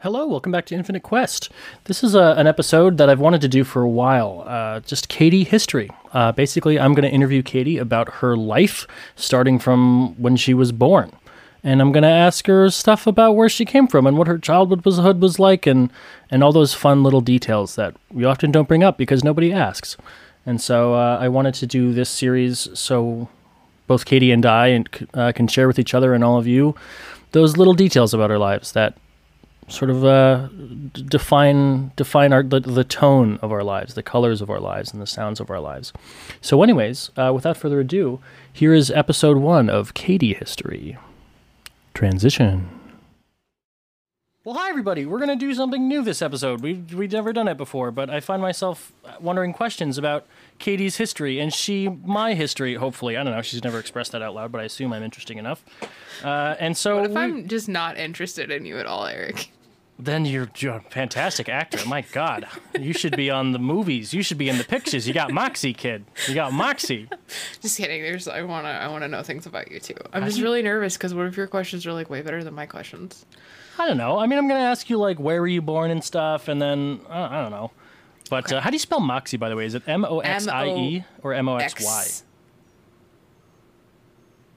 Hello, welcome back to Infinite Quest. This is a, an episode that I've wanted to do for a while. Uh, just Katie history. Uh, basically, I'm going to interview Katie about her life, starting from when she was born, and I'm going to ask her stuff about where she came from and what her childhood was, was like, and and all those fun little details that we often don't bring up because nobody asks. And so uh, I wanted to do this series so both Katie and I and, uh, can share with each other and all of you those little details about our lives that sort of uh, d- define define our the, the tone of our lives, the colors of our lives, and the sounds of our lives. So, anyways, uh, without further ado, here is episode one of Katie History. Transition. Well, hi everybody. We're gonna do something new this episode. We've we've never done it before, but I find myself wondering questions about Katie's history and she my history. Hopefully, I don't know. She's never expressed that out loud, but I assume I'm interesting enough. Uh, and so What if we- I'm just not interested in you at all, Eric? Then you're, you're a fantastic actor. My God, you should be on the movies. You should be in the pictures. You got Moxie, kid. You got Moxie. Just kidding. There's I wanna I wanna know things about you too. I'm just really nervous because what if your questions are like way better than my questions? I don't know. I mean, I'm gonna ask you like where were you born and stuff, and then uh, I don't know. But uh, how do you spell Moxie, by the way? Is it M O X I E or M O X Y?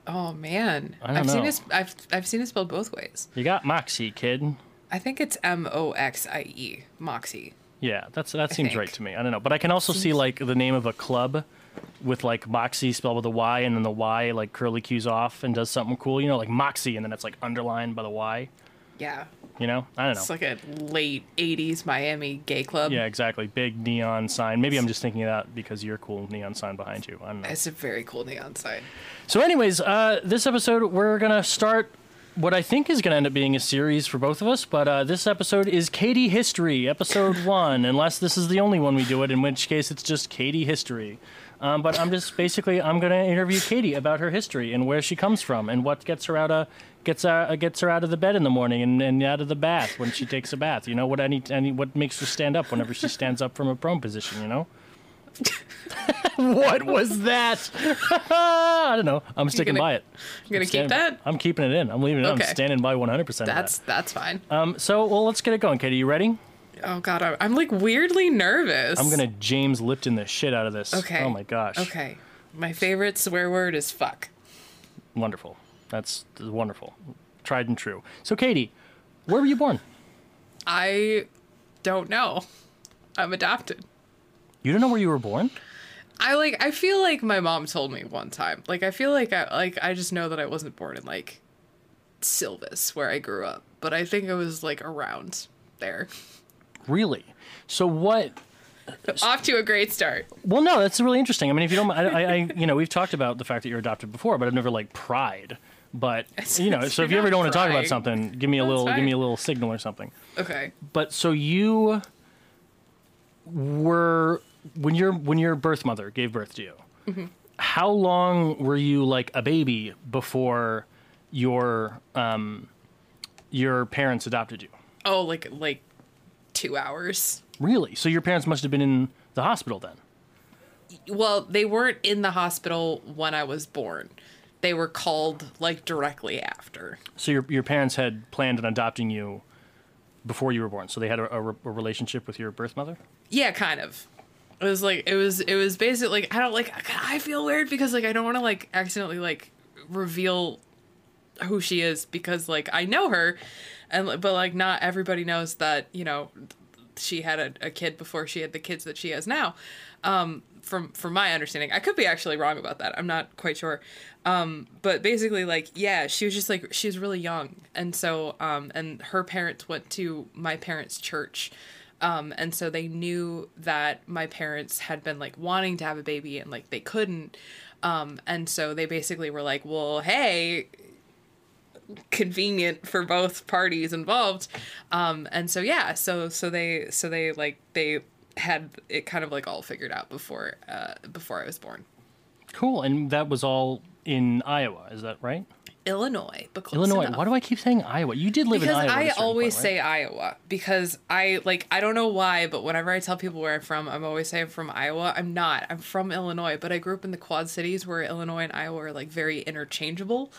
Oh man, I have seen it. I've I've seen it spelled both ways. You got Moxie, kid. I think it's M O X I E, Moxie. Yeah, that's that seems right to me. I don't know, but I can also see like the name of a club with like Moxie spelled with a Y, and then the Y like curly cues off and does something cool. You know, like Moxie, and then it's like underlined by the Y. Yeah, You know, I don't know. it's like a late '80s Miami gay club. Yeah, exactly. Big neon sign. Maybe I'm just thinking of that because your cool neon sign behind you. I don't know. It's a very cool neon sign. So, anyways, uh, this episode we're gonna start what I think is gonna end up being a series for both of us. But uh, this episode is Katie History, episode one. Unless this is the only one we do it, in which case it's just Katie History. Um, but I'm just basically I'm gonna interview Katie about her history and where she comes from and what gets her out of gets uh, gets her out of the bed in the morning and, and out of the bath when she takes a bath. You know what any any what makes her stand up whenever she stands up from a prone position. You know. what was that? I don't know. I'm sticking gonna- by it. You gonna I'm keep that? I'm keeping it in. I'm leaving it. in. I'm standing by 100. percent That's that's fine. Um. So well, let's get it going, Katie. You ready? Oh god, I- I'm like weirdly nervous. I'm gonna James Lipton the shit out of this. Okay. Oh my gosh. Okay. My favorite swear word is fuck. Wonderful. That's wonderful. Tried and true. So, Katie, where were you born? I don't know. I'm adopted. You don't know where you were born? I like I feel like my mom told me one time. Like I feel like I like I just know that I wasn't born in like Silvis where I grew up, but I think I was like around there. Really? So what? Off to a great start. Well, no, that's really interesting. I mean, if you don't, I, I, I you know, we've talked about the fact that you're adopted before, but I've never like pried. But you know, so if you ever don't want to talk about something, give me a That's little, give me a little signal or something. Okay. But so you were when your when your birth mother gave birth to you. Mm-hmm. How long were you like a baby before your um your parents adopted you? Oh, like like 2 hours. Really? So your parents must have been in the hospital then. Well, they weren't in the hospital when I was born. They were called like directly after. So your your parents had planned on adopting you before you were born. So they had a, a, a relationship with your birth mother. Yeah, kind of. It was like it was it was basically like I don't like I feel weird because like I don't want to like accidentally like reveal who she is because like I know her and but like not everybody knows that, you know, she had a, a kid before she had the kids that she has now. Um from from my understanding. I could be actually wrong about that. I'm not quite sure. Um but basically like yeah, she was just like she was really young. And so um and her parents went to my parents' church. Um, and so they knew that my parents had been like wanting to have a baby and like they couldn't. Um, and so they basically were like, well, hey, convenient for both parties involved. Um, and so yeah, so so they so they like they had it kind of like all figured out before uh, before I was born. Cool. And that was all in Iowa. Is that right? Illinois, but close Illinois. enough. Why do I keep saying Iowa? You did live because in Iowa. a I always point, right? say Iowa because I like I don't know why, but whenever I tell people where I'm from, I'm always saying I'm from Iowa. I'm not. I'm from Illinois, but I grew up in the Quad Cities where Illinois and Iowa are like very interchangeable.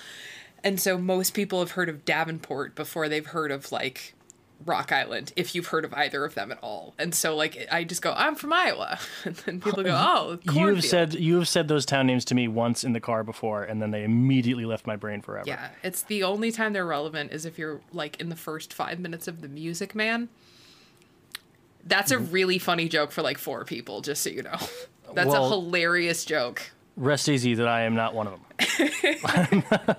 And so most people have heard of Davenport before they've heard of like Rock Island, if you've heard of either of them at all. And so like I just go, I'm from Iowa. And then people go, Oh, You've said you have said those town names to me once in the car before, and then they immediately left my brain forever. Yeah, it's the only time they're relevant is if you're like in the first five minutes of the Music Man. That's a Mm-hmm. really funny joke for like four people, just so you know. That's Well- a hilarious joke. Rest easy that I am not one of them.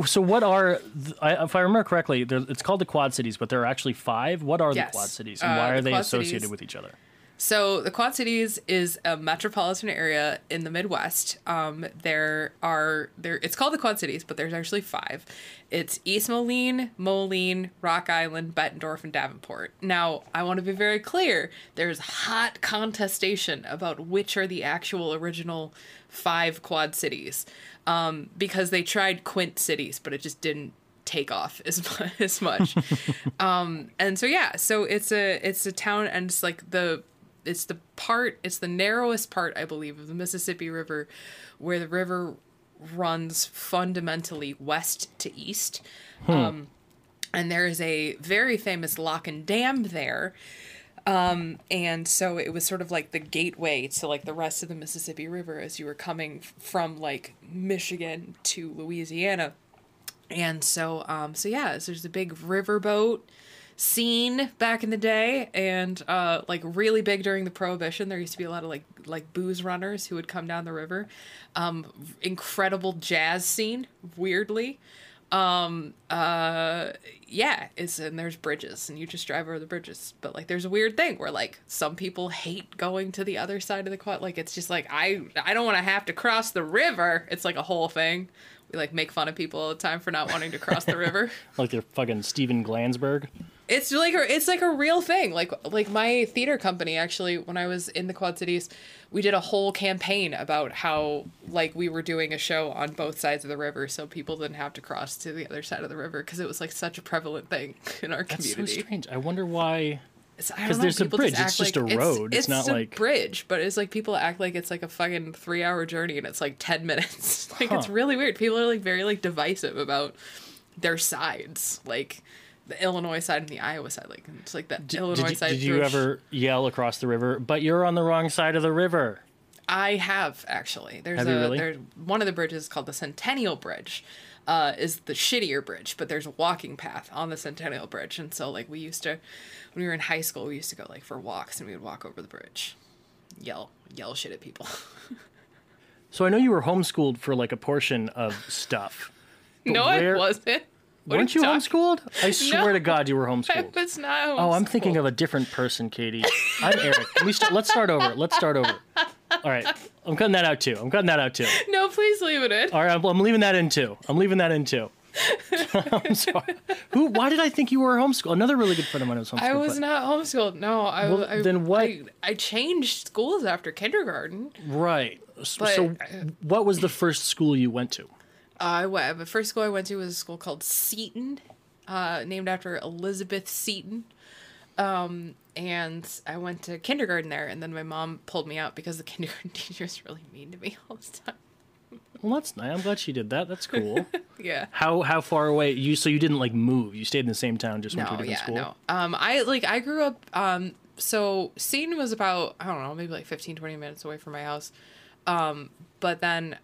so what are if I remember correctly, it's called the Quad Cities, but there are actually five. What are Yes. the Quad Cities, and Uh, why are the they Quad associated Cities- with each other? So the Quad Cities is a metropolitan area in the Midwest. Um, there are there. It's called the Quad Cities, but there's actually five. It's East Moline, Moline, Rock Island, Bettendorf, and Davenport. Now I want to be very clear. There's hot contestation about which are the actual original five Quad Cities, um, because they tried Quint cities, but it just didn't take off as mu- as much. um, and so yeah, so it's a it's a town, and it's like the it's the part it's the narrowest part I believe of the Mississippi River, where the river runs fundamentally west to east. Um, and there is a very famous lock and dam there. Um, and so it was sort of like the gateway to like the rest of the Mississippi River as you were coming from like Michigan to Louisiana. And so, um, so yeah, so there's a big riverboat scene back in the day, and uh, like really big during the Prohibition. There used to be a lot of like like booze runners who would come down the river. Um, incredible jazz scene, weirdly. Um, uh, yeah, it's and there's bridges, and you just drive over the bridges. But like, there's a weird thing where like some people hate going to the other side of the quad. Like, it's just like I I don't want to have to cross the river. It's like a whole thing. We like make fun of people all the time for not wanting to cross the river. Like they're fucking Steven Glansberg. It's like a, it's like a real thing. Like like my theater company actually when I was in the Quad Cities, we did a whole campaign about how like we were doing a show on both sides of the river so people didn't have to cross to the other side of the river because it was like such a prevalent thing in our That's so strange. I wonder why. It's- I don't 'Cause know, there's a bridge, act it's just a road, it's not like it's a like- bridge, but it's like people act like it's like a fucking three hour journey and it's like ten minutes. like it's really weird. People are like very like divisive about their sides, like the Illinois side and the Iowa side. Like it's like the Illinois Did you, side. did you ever yell across the river? But you're on the wrong side of the river. I have actually. There's Have a really? there's one of the bridges called the Centennial Bridge. Uh, is the shittier bridge, but there's a walking path on the Centennial Bridge, and so like we used to, when we were in high school, we used to go like for walks, and we would walk over the bridge, yell yell shit at people. So I know you were homeschooled for like a portion of stuff. No, where- I wasn't. What Weren't you talking- homeschooled? I swear No. to God, you were I homeschooled. was not. Oh, I'm thinking of a different person, Katie. I'm Eric. We st- let's start over. Let's start over. All right, I'm cutting that out too. I'm cutting that out too. No, please leave it in. All right, I'm, I'm leaving that in too. I'm leaving that in too. I'm sorry. Who? Why did I think you were homeschooled? Another really good friend of mine was homeschooled. I was but- not homeschooled. No, I. Well, I then what- I, I changed schools after kindergarten. right. But- so, what was the first school you went to? I went. The first school I went to was a school called Seton, uh, named after Elizabeth Seton. Um, and I went to kindergarten there, and then my mom pulled me out because the kindergarten teacher was really mean to me all the time. Well, that's nice. I'm glad she did that. That's cool. Yeah. how how far away you? So you didn't like move. You stayed in the same town, just went to a No, different yeah, school. no. Um, I like I grew up. Um, so Seton was about I don't know, maybe like 15, 20 minutes away from my house. Um, but then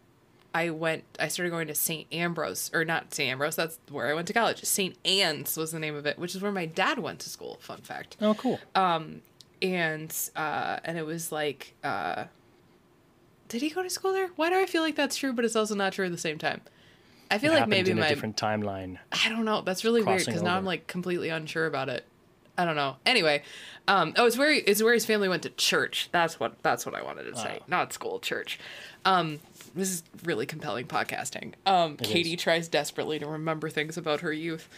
I went. I started going to St. Ambrose, or not St. Ambrose. That's where I went to college. St. Anne's was the name of it, which is where my dad went to school. Fun fact. Oh, cool. and uh, and it was like, uh, did he go to school there? Why do I feel like that's true, but it's also not true at the same time? I feel It like maybe in a my different timeline. I don't know. That's really weird because now I'm like completely unsure about it. I don't know. Anyway, um, oh, it's where he, it's where his family went to church. That's what that's what I wanted to say. Oh. Not school, church. Um, this is really compelling podcasting. Um, Katie is. tries desperately to remember things about her youth.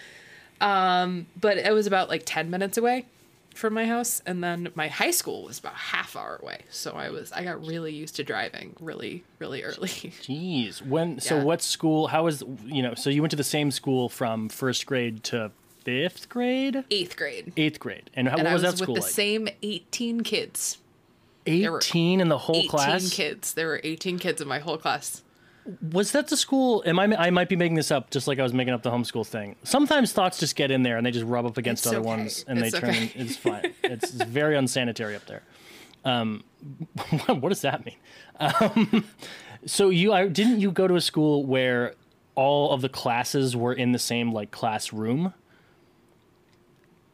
Um, but it was about like ten minutes away from my house, and then my high school was about half hour away. So I was I got really used to driving really really early. Jeez. When? So what school? How was you know? So you went to the same school from first grade to fifth grade, Eighth grade. eighth grade, and how, And what was, was, that school with the like? same 18 kids. Were Eighteen in the whole 18 class. kids. There were 18 kids in my whole class. Was that the school? Am I? I might be making this up, just like I was making up the homeschool thing. Sometimes thoughts just get in there and they just rub up against It's other okay. ones, and It's they turn. okay. It's fine. It's, it's very unsanitary up there. Um, what does that mean? Um, so you I, didn't you go to a school where all of the classes were in the same like classroom,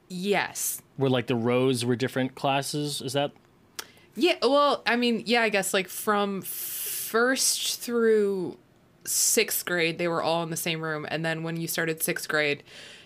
Yes. where like the rows were different classes? Is that Yeah, well, I mean, yeah, I guess like from first through sixth grade, they were all in the same room, and then when you started sixth grade,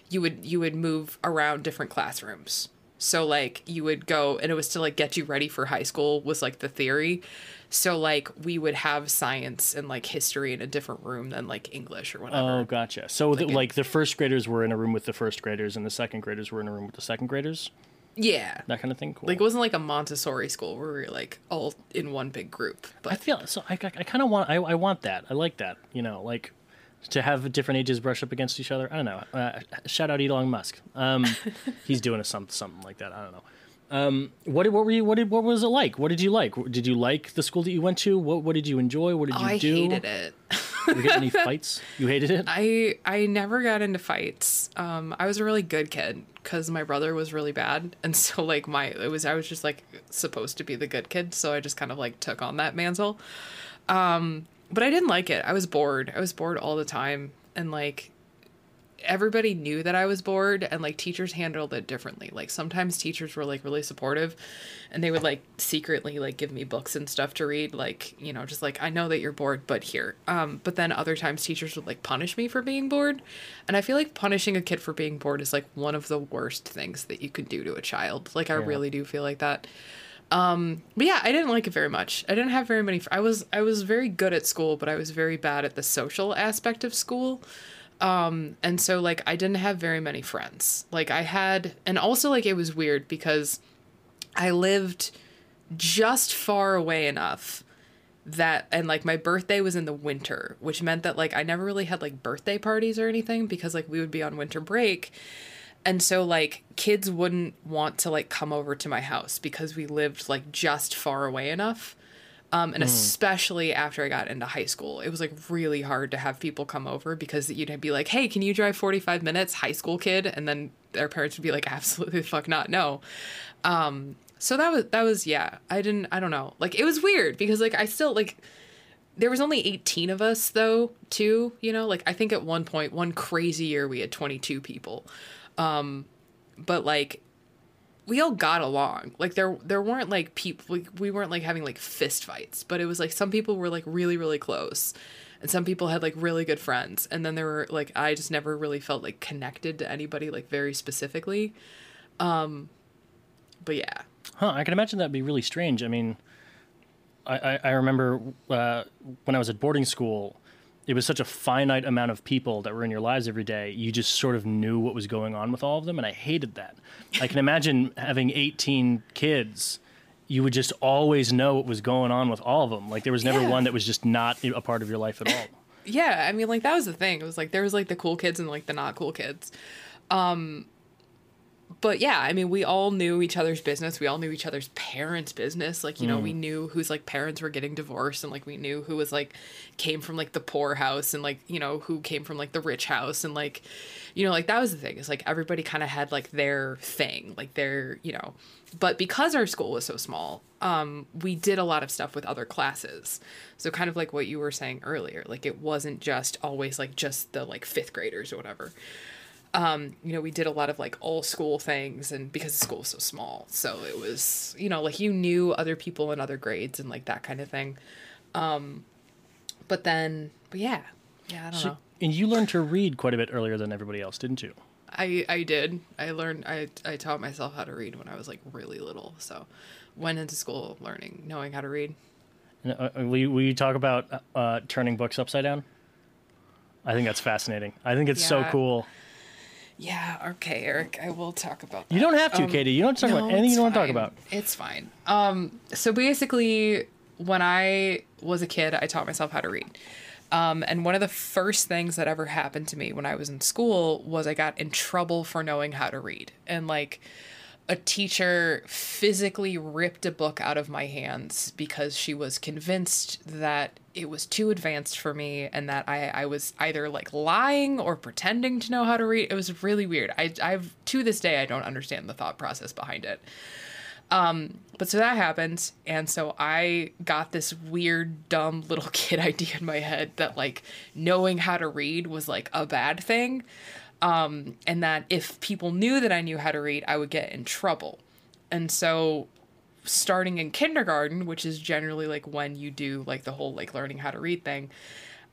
you would you would move around different classrooms. So like you would go, and it was to like get you ready for high school was like the theory. So like we would have science and like history in a different room than like English or whatever. Oh, gotcha. So, the, it- like the first graders were in a room with the first graders, and the second graders were in a room with the second graders. Yeah, That kind of thing. Cool. like it wasn't like a Montessori school where we were like all in one big group. But I feel so. I, I, I kind of want. I, I want that. I like that. You know, like to have different ages brush up against each other. I don't know. Uh, shout out Elon Musk. Um, he's doing a some, something like that. I don't know. Um, what did- what were you? What did what was it like? What did you like? Did you like the school that you went to? What what did you enjoy? What did oh, you I do? hated it. Did you get any fights? You hated it. I I never got into fights. Um, I was a really good kid because my brother was really bad, and so like my it was I was just like supposed to be the good kid, so I just kind of like took on that mantle. Um, but I didn't like it. I was bored. I was bored all the time, and like everybody knew that I was bored and like teachers handled it differently. Like sometimes teachers were like really supportive and they would like secretly like give me books and stuff to read like, you know, just like I know that you're bored but here. Um but then other times teachers would like punish me for being bored. And I feel like punishing a kid for being bored is like one of the worst things that you could do to a child. Like I Yeah. really do feel like that. Um but yeah, I didn't like it very much. I didn't have very many fr- I was I was very good at school, but I was very bad at the social aspect of school Um, and so like I didn't have very many friends. Like I had and also like it was weird because I lived just far away enough that and like my birthday was in the winter, which meant that like I never really had like birthday parties or anything because like we would be on winter break. And so like kids wouldn't want to like come over to my house because we lived like just far away enough. Um, and especially after I got into high school, it was like really hard to have people come over because you'd be like, "Hey, can you drive 45 minutes, high school kid?" And then their parents would be like, "Absolutely fuck not, no." Um, so that was that was yeah. I didn't I don't know. Like it was weird because like I still like there was only 18 of us though too you know like i think at one point one crazy year we had 22 people um but like we all got along. Like there there weren't like people we, we weren't like having like fist fights but it was like some people were like really really close and some people had like really good friends and then there were like i just never really felt like connected to anybody like very specifically. Um but yeah. Huh, I can imagine that'd be really strange. I mean, I, I, I remember uh, when I was at boarding school, it was such a finite amount of people that were in your lives every day. You just sort of knew what was going on with all of them, and I hated that. I can imagine having 18 kids. You would just always know what was going on with all of them. Like there was never Yeah. one that was just not a part of your life at all. yeah i mean like that was the thing it was like there was like the cool kids and like the not cool kids um but yeah i mean we all knew each other's business. We all knew each other's parents business. Like you know we knew whose like parents were getting divorced and like we knew who was like came from like the poor house and like you know who came from like the rich house and like you know like that was the thing. Is like everybody kind of had like their thing like their you know. But because our school was so small um we did a lot of stuff with other classes. So kind of like what you were saying earlier like it wasn't just always like just the like fifth graders or whatever um, you know, we did a lot of like all school things and because the school was so small. So it was, you know, like you knew other people in other grades and like that kind of thing. Um, but then, but yeah, yeah, I don't So, know. and you learned to read quite a bit earlier than everybody else, didn't you? I, I did. I learned, I, I taught myself how to read when I was like really little. So went into school learning, knowing how to read. And, uh, will, you, will you talk about uh, turning books upside down? I think that's fascinating. I think it's so cool. Yeah. Okay, Eric, I will talk about that. You don't have to, Um, Katie. You don't have to talk about No, anything it's you want to talk about. It's fine. Um, so basically, when I was a kid, I taught myself how to read. Um, and one of the first things that ever happened to me when I was in school was I got in trouble for knowing how to read. And like, a teacher physically ripped a book out of my hands because she was convinced that it was too advanced for me and that I, I was either like lying or pretending to know how to read. It was really weird. I, I've to this day I don't understand the thought process behind it. Um, but so that happened, and so I got this weird, dumb little kid idea in my head that like knowing how to read was like a bad thing um, and that if people knew that I knew how to read, I would get in trouble. And so, starting in kindergarten, which is generally like when you do like the whole like learning how to read thing,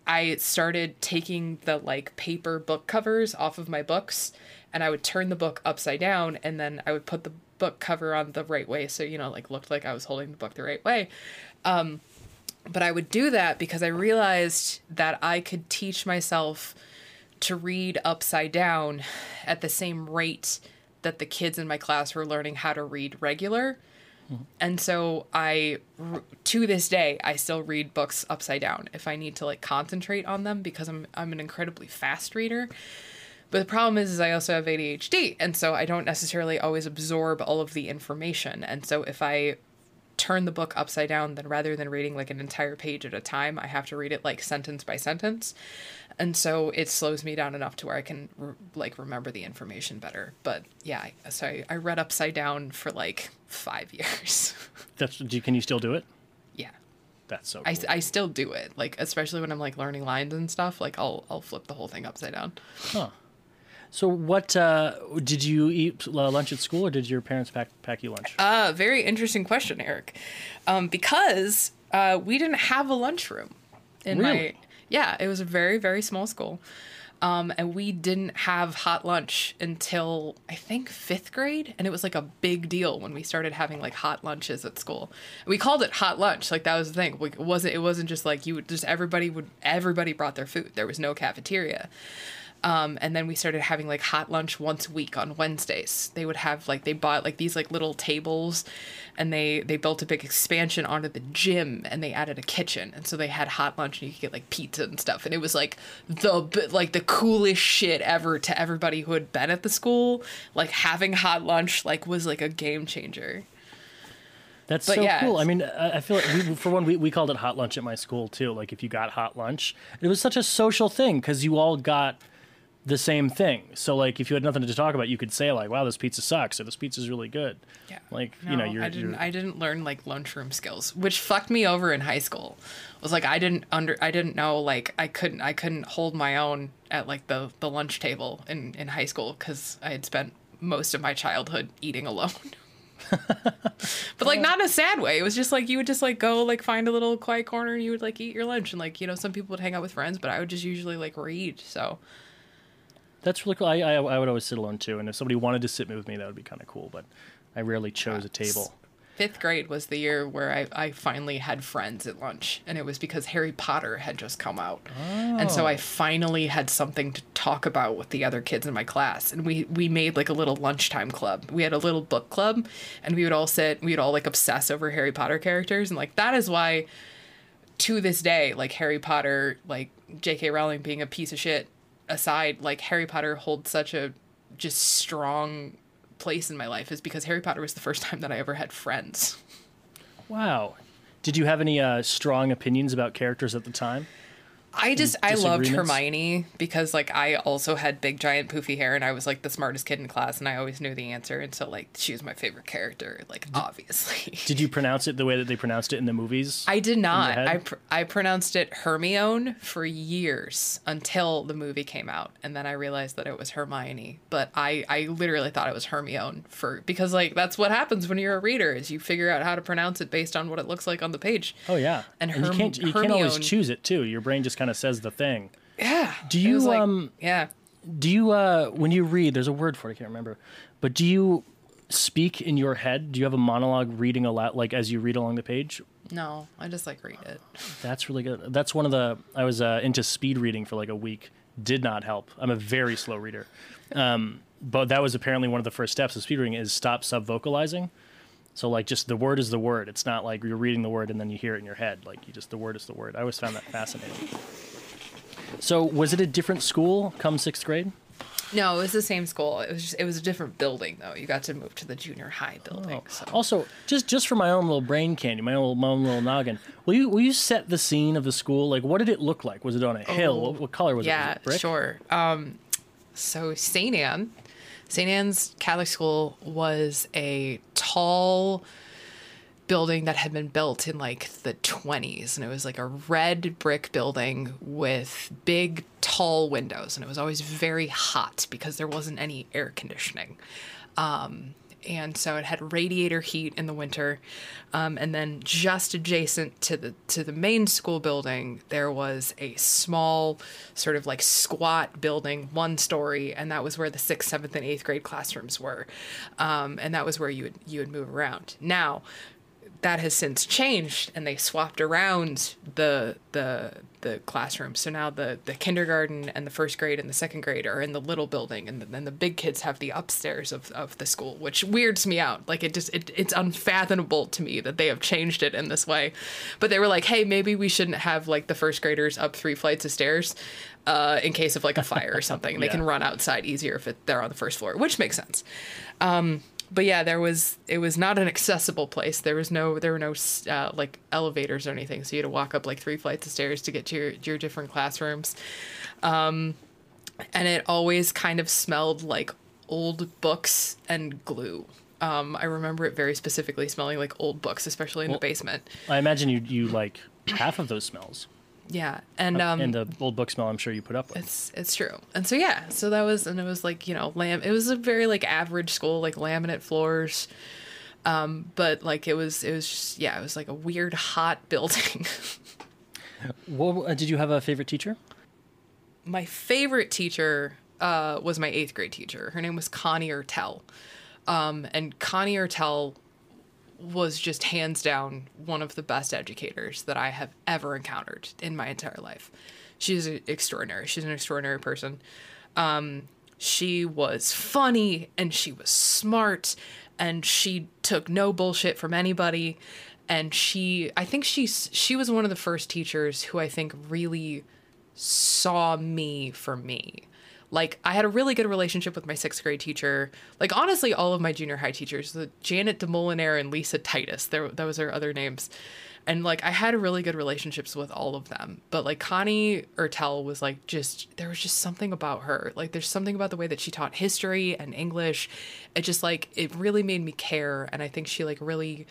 I started taking the like paper book covers off of my books and I would turn the book upside down and then I would put the book cover on the right way so you know like looked like I was holding the book the right way. Um, but I would do that because I realized that I could teach myself to read upside down at the same rate that the kids in my class were learning how to read regular. And so I to this day I still read books upside down if I need to like concentrate on them because I'm I'm an incredibly fast reader. But the problem is, is I also have ADHD, and so I don't necessarily always absorb all of the information. And so if I turn the book upside down, then rather than reading like an entire page at a time, I have to read it like sentence by sentence and so it slows me down enough to where I can re- like remember the information better. But yeah, so I, I read upside down for like five years. That's do you, can you still do it? Yeah, that's so. Cool. I, I still do it like especially when I'm like learning lines and stuff. Like I'll I'll flip the whole thing upside down. Huh. So what uh, did you eat uh, lunch at school, or did your parents pack pack you lunch? Uh, very interesting question, Eric. Um, because uh, we didn't have a lunchroom in really? my yeah, it was a very, very small school. Um, and we didn't have hot lunch until I think fifth grade, and it was like a big deal when we started having like hot lunches at school. We called it hot lunch, like that was the thing. it wasn't. It wasn't just like you would just everybody would everybody brought their food. There was no cafeteria. Um, and then we started having like hot lunch once a week on Wednesdays. They would have like they bought like these like little tables, and they they built a big expansion onto the gym, and they added a kitchen, and so they had hot lunch, and you could get like pizza and stuff, and it was like the like the coolest shit ever to everybody who had been at the school. Like having hot lunch like was like a game changer. That's but so yeah, cool. I mean, I feel like we, for one, we, we called it hot lunch at my school too. Like if you got hot lunch, it was such a social thing because you all got the same thing. So like if you had nothing to talk about, you could say like, "Wow, this pizza sucks," or "This pizza is really good." Yeah. Like no, you know, you're, I didn't. You're... I didn't learn like lunchroom skills, which fucked me over in high school. It was like I didn't under. I didn't know like I couldn't. I couldn't hold my own at like the the lunch table in in high school because I had spent most of my childhood eating alone. but like not in a sad way. It was just like you would just like go like find a little quiet corner and you would like eat your lunch and like you know some people would hang out with friends, but I would just usually like read. So that's really cool. I, I, I would always sit alone too, and if somebody wanted to sit with me, that would be kind of cool. But I rarely chose a table. Fifth grade was the year where I, I finally had friends at lunch, and it was because Harry Potter had just come out, oh. and so I oh. finally had something to talk about with the other kids in my class, and we we made like a little lunchtime club. We had a little book club, and we would all sit, we would all like obsess over Harry Potter characters, and like that is why to this day, like Harry Potter, like J.K. Rowling being a piece of shit aside, like Harry Potter holds such a just strong place in my life is because Harry Potter was the first time that I ever had friends. Wow. Did you have any uh, strong opinions about characters at the time? I just I loved Hermione because like I also had big giant poofy hair and I was like the smartest kid in class and I always knew the answer and so like she was my favorite character like did, obviously. Did you pronounce it the way that they pronounced it in the movies? I did not. I pr- I pronounced it Hermione for years until the movie came out and then I realized that it was Hermione. But I I literally thought it was Hermione for because like that's what happens when you're a reader is you figure out how to pronounce it based on what it looks like on the page. Oh yeah. And, and you can't you Hermione, can't always choose it too. Your brain just kind of says the thing. Yeah. Do you like, um yeah. Do you uh when you read there's a word for it I can't remember. But do you speak in your head? Do you have a monologue reading a lot like as you read along the page? No, I just like read it. That's really good. That's one of the I was uh, into speed reading for like a week. Did not help. I'm a very slow reader. Um, but that was apparently one of the first steps of speed reading is stop sub vocalizing. So like just the word is the word. It's not like you're reading the word and then you hear it in your head. Like you just the word is the word. I always found that fascinating. So was it a different school come sixth grade? No, it was the same school. It was just it was a different building though. You got to move to the junior high building. So. Also, just just for my own little brain candy, my own my own little noggin. Will you will you set the scene of the school? Like, what did it look like? Was it on a hill? What, what color was it? Yeah, it? brick? sure. Um, so St. Anne, St. Anne's Catholic School was a tall building that had been built in like the 20s and it was like a red brick building with big tall windows and it was always very hot because there wasn't any air conditioning um, and so it had radiator heat in the winter. Um, and then just adjacent to the to the main school building there was a small sort of like squat building one story and that was where the sixth seventh and eighth grade classrooms were. Um, and that was where you would you would move around. Now that has since changed and they swapped around the the the classrooms so now the the kindergarten and the first grade and the second grade are in the little building and then the big kids have the upstairs of, of the school which weirds me out. Like it just it, it's unfathomable to me that they have changed it in this way. But they were like hey maybe we shouldn't have like the first graders up three flights of stairs uh, in case of like a fire or something. They Yeah. can run outside easier if it, they're on the first floor which makes sense. Um, but yeah, there was it was not an accessible place. There was no there were no uh, like elevators or anything, so you had to walk up like three flights of stairs to get to your your different classrooms. Um, and it always kind of smelled like old books and glue. Um, I remember it very specifically smelling like old books, especially in Well- the basement. I imagine you you like half of those smells, Yeah, and um, and the old book smell. I'm sure you put up with. It's it's true. And so yeah, so that was and it was like, you know, lam it was a very like average school, like laminate floors. Um, but like it was it was just yeah, it was like a weird hot building. What, uh, did you have a favorite teacher? my favorite teacher uh, was my eighth grade teacher. Her name was Connie Ertel. Um, and Connie Ertel was just hands down one of the best educators that I have ever encountered in my entire life. She's extraordinary. She's an extraordinary person. Um, she was funny and she was smart and she took no bullshit from anybody. And she, I think she's, she was one of the first teachers who I think really saw me for me. Like I had a really good relationship with my sixth grade teacher. Like honestly, all of my junior high teachers, the Janet DeMolinaire and Lisa Titus, there those are other names. And like I had really good relationships with all of them. But like Connie Ertel was like just there was just something about her. Like there's something about the way that she taught history and English. It just like it really made me care and I think she like really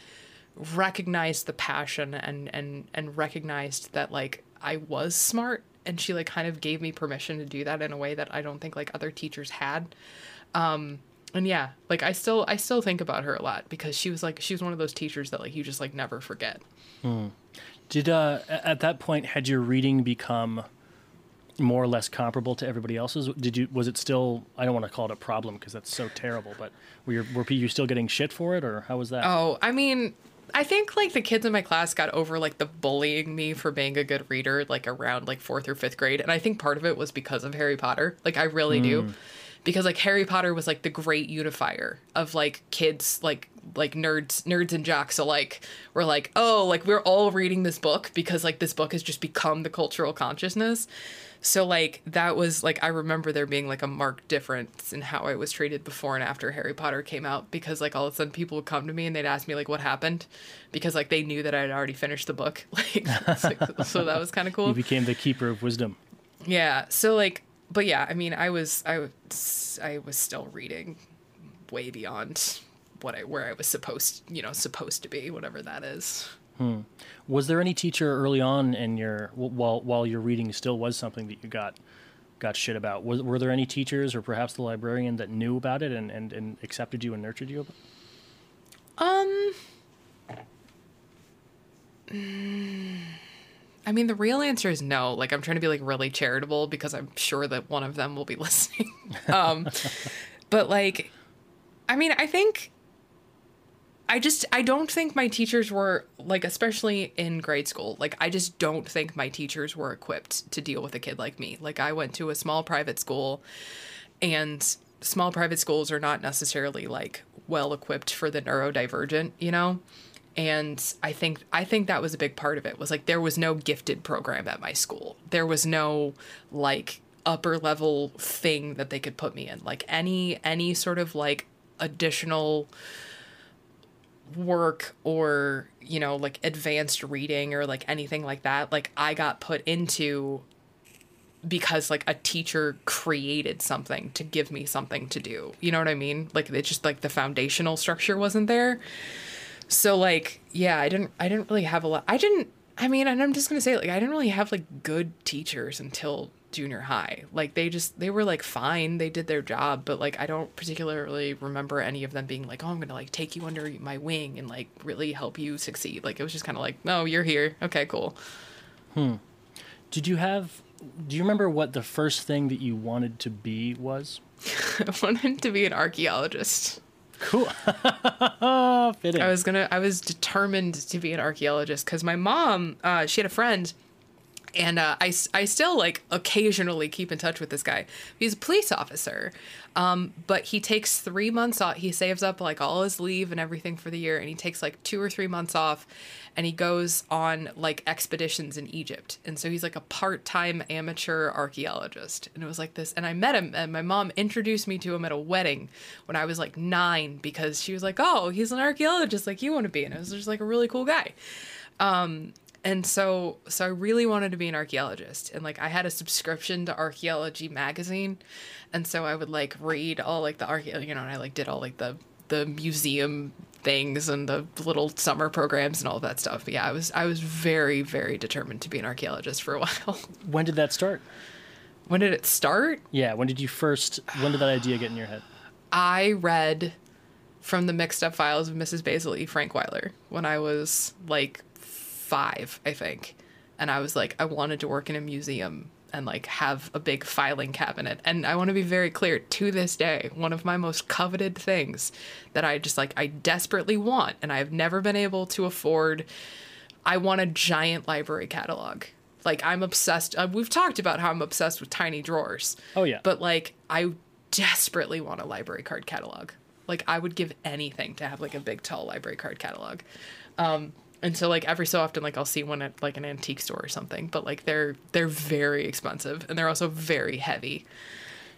recognized the passion and and and recognized that like I was smart and she like kind of gave me permission to do that in a way that I don't think like other teachers had. Um and yeah, like I still I still think about her a lot because she was like she was one of those teachers that like you just like never forget. Did uh, at that point had your reading become more or less comparable to everybody else's? Did you was it still? I don't want to call it a problem because that's so terrible. But were you, were you still getting shit for it, or how was that? Oh, I mean, I think like the kids in my class got over like the bullying me for being a good reader like around like fourth or fifth grade, and I think part of it was because of Harry Potter. Like I really do, hmm. because like Harry Potter was like the great unifier of like kids like like nerds nerds and jocks alike were like oh like we're all reading this book because like this book has just become the cultural consciousness so like that was like I remember there being like a marked difference in how I was treated before and after Harry Potter came out because like all of a sudden people would come to me and they'd ask me like what happened because like they knew that I'd already finished the book like, like- so that was kind of cool. You became the keeper of wisdom. yeah so like but yeah I mean I was I was I was still reading way beyond what I where I was supposed you know supposed to be whatever that is Was there any teacher early on in your while while your reading still was something that you got got shit about? Was, were there any teachers or perhaps the librarian that knew about it and, and, and accepted you and nurtured you? Um. I mean, the real answer is no. Like, I'm trying to be like really charitable because I'm sure that one of them will be listening. um, but like, I mean, I think. I just I don't think my teachers were like especially in grade school like I just don't think my teachers were equipped to deal with a kid like me. Like I went to a small private school and small private schools are not necessarily like well equipped for the neurodivergent, you know? And I think I think that was a big part of it. Was like there was no gifted program at my school. There was no like upper level thing that they could put me in. Like any any sort of like additional work or you know like advanced reading or like anything like that like i got put into because like a teacher created something to give me something to do. You know what i mean? Like it's just like the foundational structure wasn't there. So like yeah i didn't i didn't really have a lot i didn't i mean and i'm just gonna say like i didn't really have like good teachers until junior high. Like they just they were like fine, they did their job, but like I don't particularly remember any of them being like, "Oh, I'm going to like take you under my wing and like really help you succeed." Like it was just kind of like, "No, you're here. Okay, cool." Hmm. Did you have do you remember what the first thing that you wanted to be was? I wanted to be an archaeologist. Cool. Fitting. I was gonna. I was determined to be an archaeologist because my mom, uh, she had a friend and uh, I, I still like occasionally keep in touch with this guy. He's a police officer um, but he takes three months off. He saves up like all his leave and everything for the year and he takes like two or three months off and he goes on like expeditions in egypt. And so he's like a part-time amateur archaeologist. And it was like this and i met him and my mom introduced me to him at a wedding when i was like nine because she was like oh he's an archaeologist like you want to be. And it was just like a really cool guy. Um, and so so I really wanted to be an archaeologist and like I had a subscription to archaeology magazine and so I would like read all like the archae you know and I like did all like the the museum things and the little summer programs and all that stuff. But yeah, I was I was very very determined to be an archaeologist for a while. When did that start? When did it start? Yeah, when did you first when did that idea get in your head? I read from the mixed up files of Mrs. Basil E. Frankweiler when I was like five, I think. And I was like, I wanted to work in a museum and like have a big filing cabinet. And I want to be very clear to this day, one of my most coveted things that I just like, I desperately want and I've never been able to afford. I want a giant library catalog. Like, I'm obsessed. Uh, we've talked about how I'm obsessed with tiny drawers. Oh, yeah. But like, I desperately want a library card catalog. Like, I would give anything to have like a big, tall library card catalog. Um, and so like every so often like I'll see one at like an antique store or something, but like they're they're very expensive and they're also very heavy.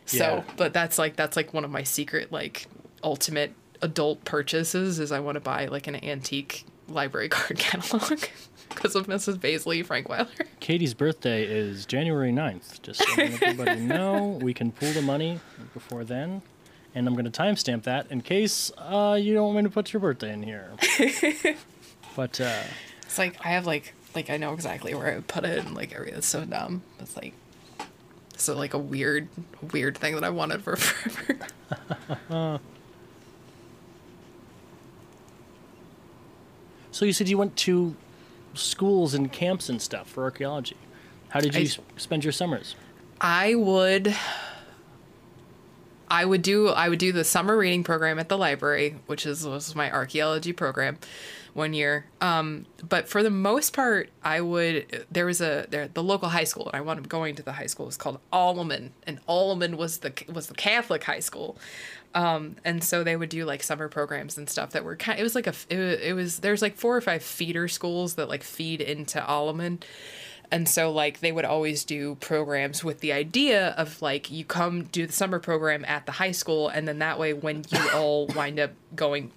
So, yeah. but that's like that's like one of my secret like ultimate adult purchases is I want to buy like an antique library card catalog because of Mrs. Baisley Frankweiler. Katie's birthday is January 9th. Just so everybody know, we can pull the money before then. And I'm going to timestamp that in case uh, you don't want me to put your birthday in here. But uh, it's like I have like like I know exactly where I would put it and like everything's so dumb. It's like so like a weird weird thing that I wanted for forever. so you said you went to schools and camps and stuff for archaeology. How did you I, spend your summers? I would I would do I would do the summer reading program at the library, which is was my archaeology program one year. Um, but for the most part, I would. There was a there the local high school, and I wound up going to the high school. It was called Alleman, and Alleman was the was the Catholic high school. Um, and so they would do like summer programs and stuff that were kind. It was like a it, it was there's like four or five feeder schools that like feed into Alleman. And so, like, they would always do programs with the idea of, like, you come do the summer program at the high school, and then that way, when you all wind up going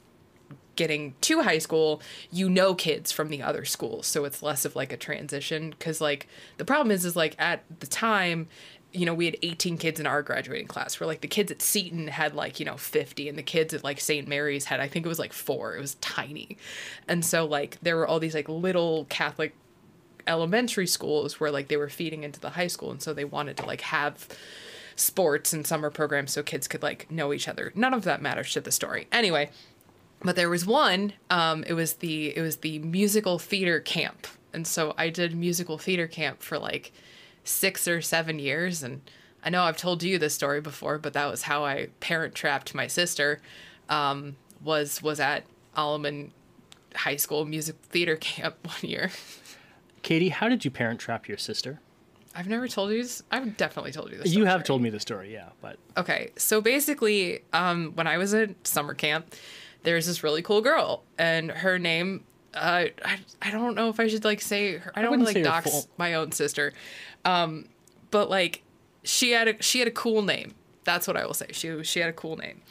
getting to high school, you know kids from the other schools. So it's less of like a transition. Cause like the problem is, is like at the time, you know, we had 18 kids in our graduating class where like the kids at Seton had like, you know, 50 and the kids at like St. Mary's had, I think it was like four. It was tiny. And so like there were all these like little Catholic elementary schools where like they were feeding into the high school. And so they wanted to like have sports and summer programs so kids could like know each other. None of that matters to the story. Anyway, but there was one um, it was the it was the musical theater camp and so i did musical theater camp for like six or seven years and i know i've told you this story before but that was how i parent trapped my sister um, was was at Alleman high school music theater camp one year katie how did you parent trap your sister I've never told you this. I've definitely told you this. You have told me the story, yeah, but okay. So basically, um, when I was at summer camp, there's this really cool girl, and her name. Uh, I, I don't know if I should like say her, I don't want to like dox my own sister, um, but like she had a she had a cool name. That's what I will say. She she had a cool name.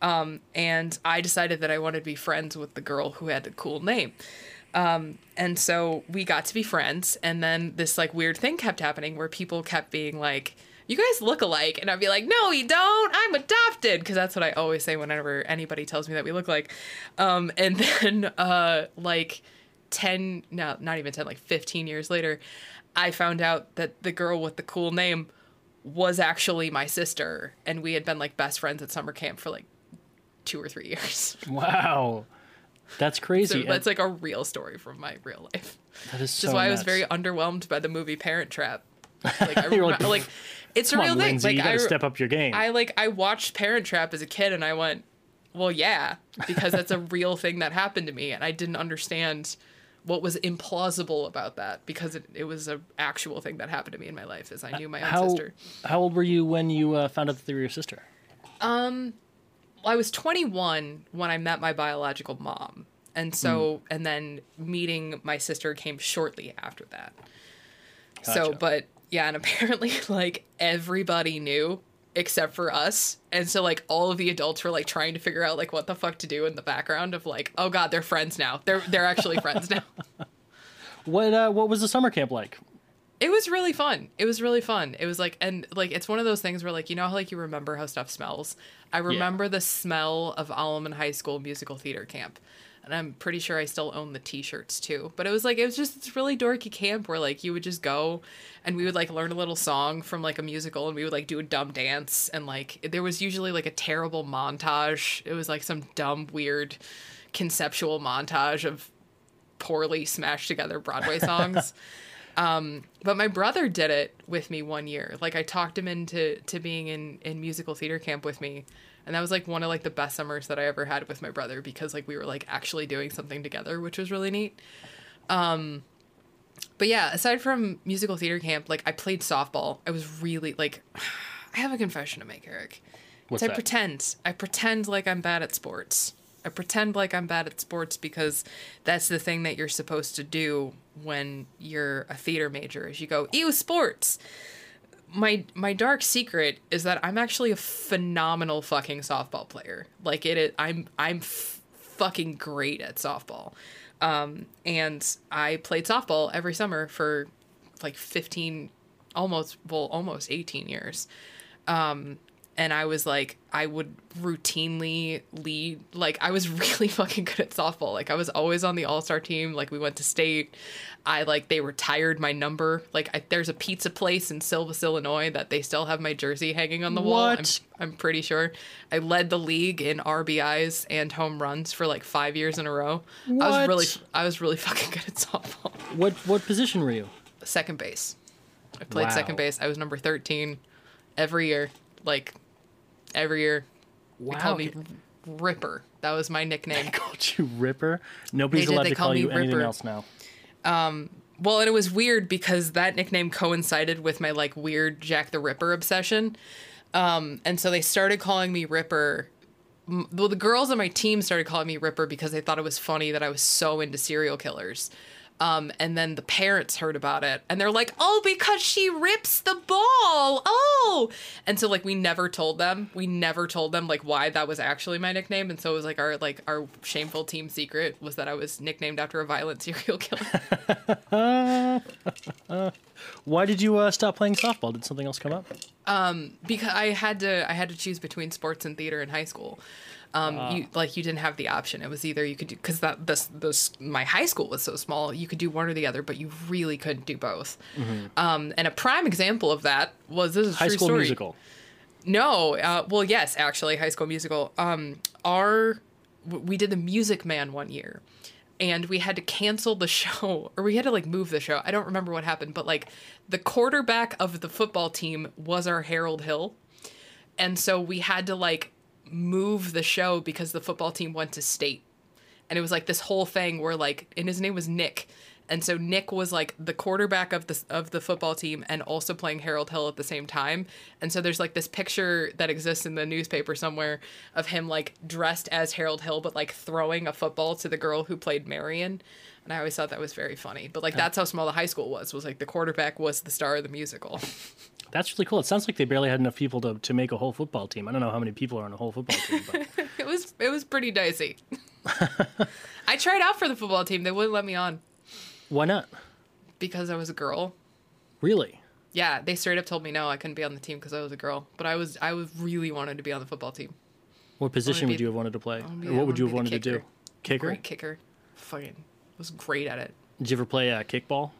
Um, and I decided that I wanted to be friends with the girl who had the cool name. Um, and so we got to be friends, and then this like weird thing kept happening where people kept being like, "You guys look alike," and I'd be like, "No, you don't. I'm adopted," because that's what I always say whenever anybody tells me that we look like. Um, and then uh, like ten, no, not even ten, like fifteen years later, I found out that the girl with the cool name was actually my sister, and we had been like best friends at summer camp for like two or three years. Wow. That's So crazy. that's like a real story from my real life. that is Which so is why I was very underwhelmed by the movie Parent Trap. Like I remember, like, like, it's a real on, thing. Lindsay, like you got I, to step up your game. I like I watched Parent Trap as a kid and I went, well, yeah, because that's a real thing that happened to me, and I didn't understand what was implausible about that because it, it was a actual thing that happened to me in my life as I knew my own how sister. how old were you when you uh, found out that they were your sister? Well, I was 21 when I met my biological mom. And so, and then meeting my sister came shortly after that. So, but yeah, and apparently, like, everybody knew except for us. And so, like, all of the adults were, like, trying to figure out, like, what the fuck to do in the background of, like, oh god, they're friends now. They're, they're actually friends now. What uh, what was the summer camp like? It was really fun. It was really fun. It was like, and like, it's one of those things where, like, you know how, like, you remember how stuff smells? I remember the smell of Alleman High School musical theater camp. And I'm pretty sure I still own the t shirts too. But it was like, it was just this really dorky camp where, like, you would just go and we would, like, learn a little song from, like, a musical and we would, like, do a dumb dance. And, like, there was usually, like, a terrible montage. It was, like, some dumb, weird conceptual montage of poorly smashed together Broadway songs. um, but my brother did it with me one year. Like I talked him into to being in in musical theater camp with me, and that was like one of like the best summers that I ever had with my brother because like we were like actually doing something together, which was really neat. Um, but yeah, aside from musical theater camp, like I played softball. I was really like, I have a confession to make, Eric. What's I that? pretend. I pretend like I'm bad at sports. I pretend like I'm bad at sports because that's the thing that you're supposed to do when you're a theater major is you go, ew, sports. My my dark secret is that I'm actually a phenomenal fucking softball player. Like it, I'm I'm f- fucking great at softball. Um, and I played softball every summer for like 15 almost well almost 18 years um and i was like i would routinely lead like i was really fucking good at softball like i was always on the all-star team like we went to state i like they retired my number like I, there's a pizza place in silvis illinois that they still have my jersey hanging on the wall I'm, What? I'm pretty sure i led the league in rbis and home runs for like five years in a row What? i was really i was really fucking good at softball What what position were you? second base. I played Wow. second base. I was number 13 every year. Like every year. They Wow. called me Ripper. That was my nickname. They called you Ripper. Nobody's did, allowed they to call call you anything Ripper. else now. well, and it was weird because that nickname coincided with my like weird Jack the Ripper obsession. Um, and so they started calling me Ripper. Well, the girls on my team started calling me Ripper because they thought it was funny that I was so into serial killers. Um, and then the parents heard about it and they're like, oh, because she rips the ball. Oh. And so like we never told them. We never told them like why that was actually my nickname. And so it was like our like our shameful team secret was that I was nicknamed after a violent serial killer. Why did you uh, stop playing softball? Did something else come up? because I had to I had to choose between sports and theater in high school. Um, you like you didn't have the option. It was either you could do because that this this my high school was so small. You could do one or the other, but you really couldn't do both. Um, and a prime example of that was this is High true School story. Musical. No, uh, well, yes, actually, High School Musical. Um, our we did the Music Man one year, and we had to cancel the show, or we had to like move the show. I don't remember what happened, but like the quarterback of the football team was our Harold Hill, and so we had to like move the show because the football team went to state, and it was like this whole thing where like, and his name was Nick. And so Nick was like the quarterback of the of the football team and also playing Harold Hill at the same time. And so there's like this picture that exists in the newspaper somewhere of him like dressed as Harold Hill but like throwing a football to the girl who played Marion. And I always thought that was very funny. But like that's how small the high school was. Was like the quarterback was the star of the musical. That's really cool. It sounds like they barely had enough people to, to make a whole football team. I don't know how many people are on a whole football team, but It was it was pretty dicey. I tried out for the football team. They wouldn't let me on why not? because I was a girl. Really? Yeah, they straight up told me no, I couldn't be on the team because I was a girl. But I was I was really wanted to be on the football team. What position would you have wanted to play? be- what would you have wanted to do? Kicker? Great kicker. Fucking was great at it. Did you ever play uh, kickball?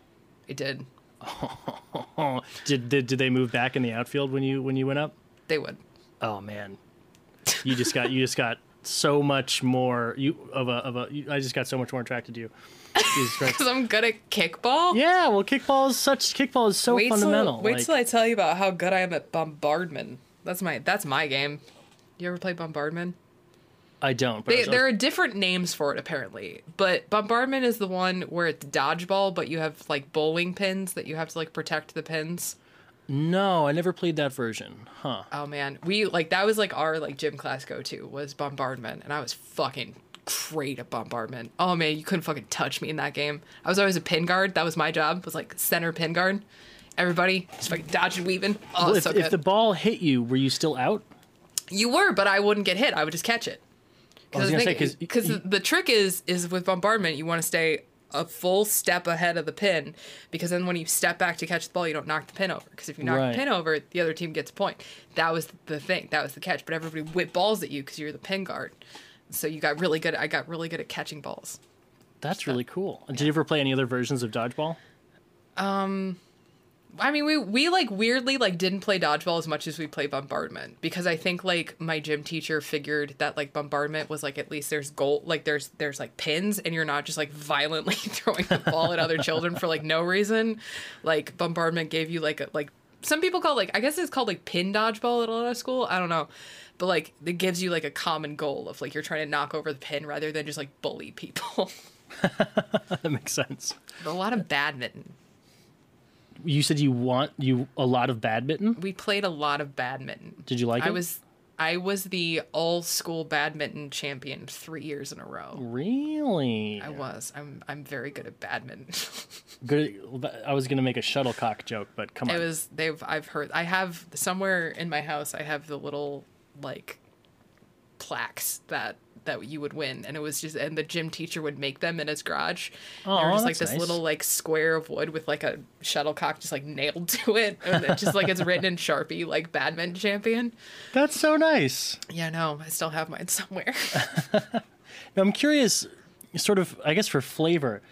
It did. Oh, did, did did they move back in the outfield when you when you went up? They would. Oh man, you just got you just got so much more you of a of a. You, I just got so much more attracted to you. Because I'm good at kickball. Yeah, well, kickball is such kickball is so wait fundamental. Till, wait like- till I tell you about how good I am at bombardment. That's my that's my game. You ever play bombardment? I don't. But I They, was- there are different names for it apparently, but bombardment is the one where it's dodgeball, but you have like bowling pins that you have to like protect the pins. no, I never played that version. Huh? Oh man, we like that was like our like gym class go to was bombardment, and I was fucking great at bombardment. Oh man, you couldn't fucking touch me in that game. I was always a pin guard. That was my job. Was like center pin guard. Everybody just fucking dodging, weaving. Oh, Well, if, so if the ball hit you, were you still out? You were, but I wouldn't get hit. I would just catch it. I was gonna say, 'cause Because the trick is is with bombardment, you want to stay a full step ahead of the pin because then when you step back to catch the ball, you don't knock the pin over. Because if you knock Right. the pin over, the other team gets a point. That was the thing. That was the catch. But everybody whip balls at you because you're the pin guard. So you got really good. I got really good at catching balls. That's really cool. Did you ever play any other versions of dodgeball? Um, I mean, we we like weirdly like didn't play dodgeball as much as we play bombardment because I think like my gym teacher figured that like bombardment was like at least there's goal like there's there's like pins and you're not just like violently throwing the ball at other children for like no reason. Like bombardment gave you like a like some people call like I guess it's called like pin dodgeball at a lot of school. I don't know. But like it gives you like a common goal of like you're trying to knock over the pin rather than just like bully people. that makes sense. a lot of badminton. You said you want you a lot of badminton. We played a lot of badminton. Did you like it? I was I was the all school badminton champion three years in a row. Really I was. I'm I'm very good at badminton. good. I was gonna make a shuttlecock joke, but come on. it was they've I've heard I have somewhere in my house I have the little like plaques that that you would win and it was just and the gym teacher would make them in his garage. Oh, and just like this nice. little like square of wood with like a shuttlecock just like nailed to it and it just like it's written in Sharpie like badminton champion. That's so nice. Yeah, no, I still have mine somewhere. Now, I'm curious, sort of, I guess for flavor,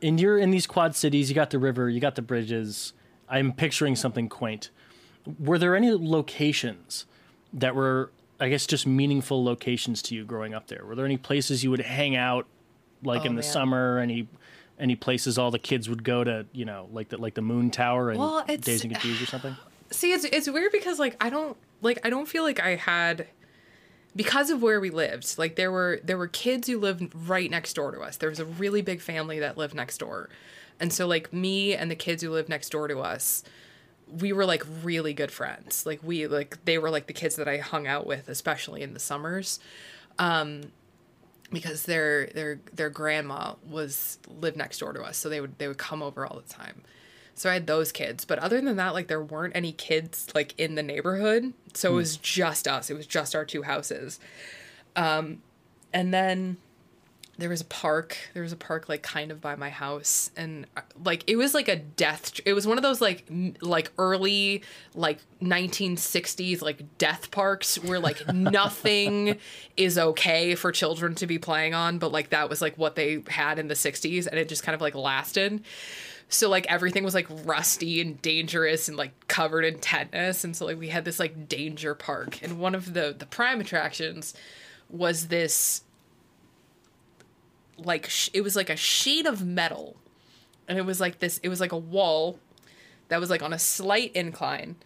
in your in these quad cities, you got the river, you got the bridges. I'm picturing something quaint. Were there any locations that were, I guess, just meaningful locations to you growing up there? Were there any places you would hang out, like Oh, in the man. summer? Any any places all the kids would go to? You know, like the like the Moon Tower and Well, Dazed and Confused or something. See, it's it's weird because like I don't like I don't feel like I had because of where we lived. Like there were there were kids who lived right next door to us. There was a really big family that lived next door. And so like me and the kids who lived next door to us, we were like really good friends. Like we like they were like the kids that I hung out with especially in the summers. Um because their their their grandma was lived next door to us, so they would they would come over all the time. So I had those kids, but other than that, like there weren't any kids like in the neighborhood. So it was just us. It was just our two houses. Um, and then there was a park. There was a park like kind of by my house, and uh, like it was like a death. It was one of those like m- like early like 1960s like death parks where like nothing is okay for children to be playing on, but like that was like what they had in the 60s, and it just kind of like lasted. So like everything was like rusty and dangerous and like covered in tetanus, and so like we had this like danger park, and one of the the prime attractions was this like sh- it was like a sheet of metal. And it was like this it was like a wall that was like on a slight incline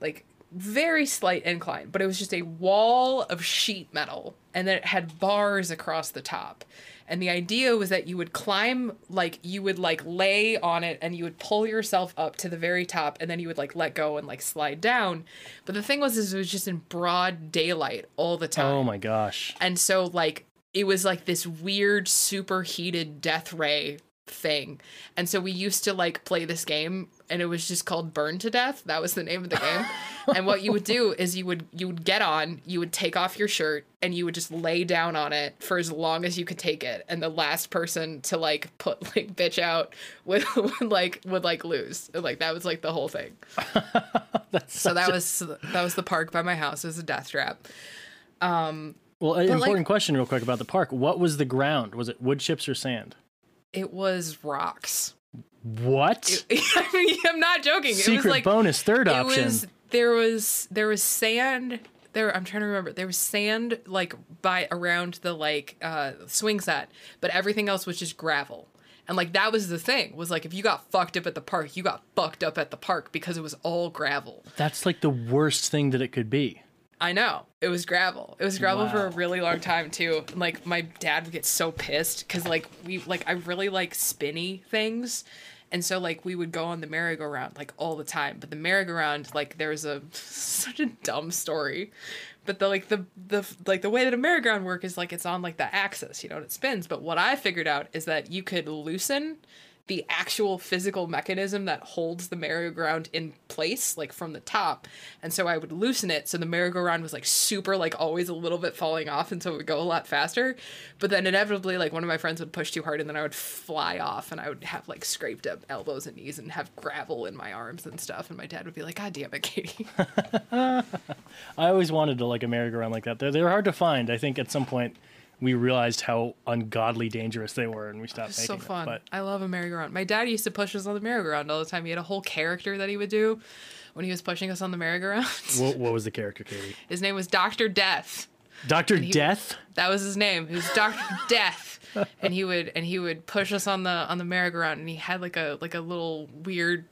like very slight incline but it was just a wall of sheet metal. And then it had bars across the top. And the idea was that you would climb like you would like lay on it and you would pull yourself up to the very top and then you would like let go and like slide down. But the thing was is it was just in broad daylight all the time. Oh my gosh. and so like it was like this weird superheated death ray thing. And so we used to like play this game and it was just called Burn to Death. That was the name of the game. and what you would do is you would you would get on, you would take off your shirt, and you would just lay down on it for as long as you could take it. And the last person to like put like bitch out would, would like would like lose. Like that was like the whole thing. so that was that was the park by my house. It was a death trap. Um, Well, an But, important like- question, real quick, about the park. What was the ground? Was it wood chips or sand? it was rocks. What? I mean, I'm not joking. it was Secret like bonus, third it option. was there was there was sand there i'm trying to remember there was sand like by around the like uh swing set but everything else was just gravel and like that was the thing was like if you got fucked up at the park you got fucked up at the park because it was all gravel That's like the worst thing that it could be. I know. It was gravel. It was gravel for a really long time too. And, like my dad would get so pissed because like we like i really like spinny things. And so like we would go on the merry-go-round like all the time. But the merry-go-round like there's a such a dumb story. But the like the the like the way that a merry-go-round work is like it's on like the axis you know and it spins. But what i figured out is that you could loosen the actual physical mechanism that holds the merry-go-round in place like from the top and so i would loosen it so the merry-go-round was like super like always a little bit falling off and so it would go a lot faster but then inevitably like one of my friends would push too hard and then i would fly off and i would have like scraped up elbows and knees and have gravel in my arms and stuff and my dad would be like god damn it katie I always wanted to like a merry-go-round like that. They're, they're hard to find. I think at some point we realized how ungodly dangerous they were and we stopped so fun them. But i love a merry-go-round my dad used to push us on the merry-go-round all the time he had a whole character that he would do when he was pushing us on the merry-go-round what, what was the character, Katie? his name was dr death Dr. he- Death? That was his name. He was Doctor Death, and he would and he would push us on the on the merry-go-round, and he had like a like a little weird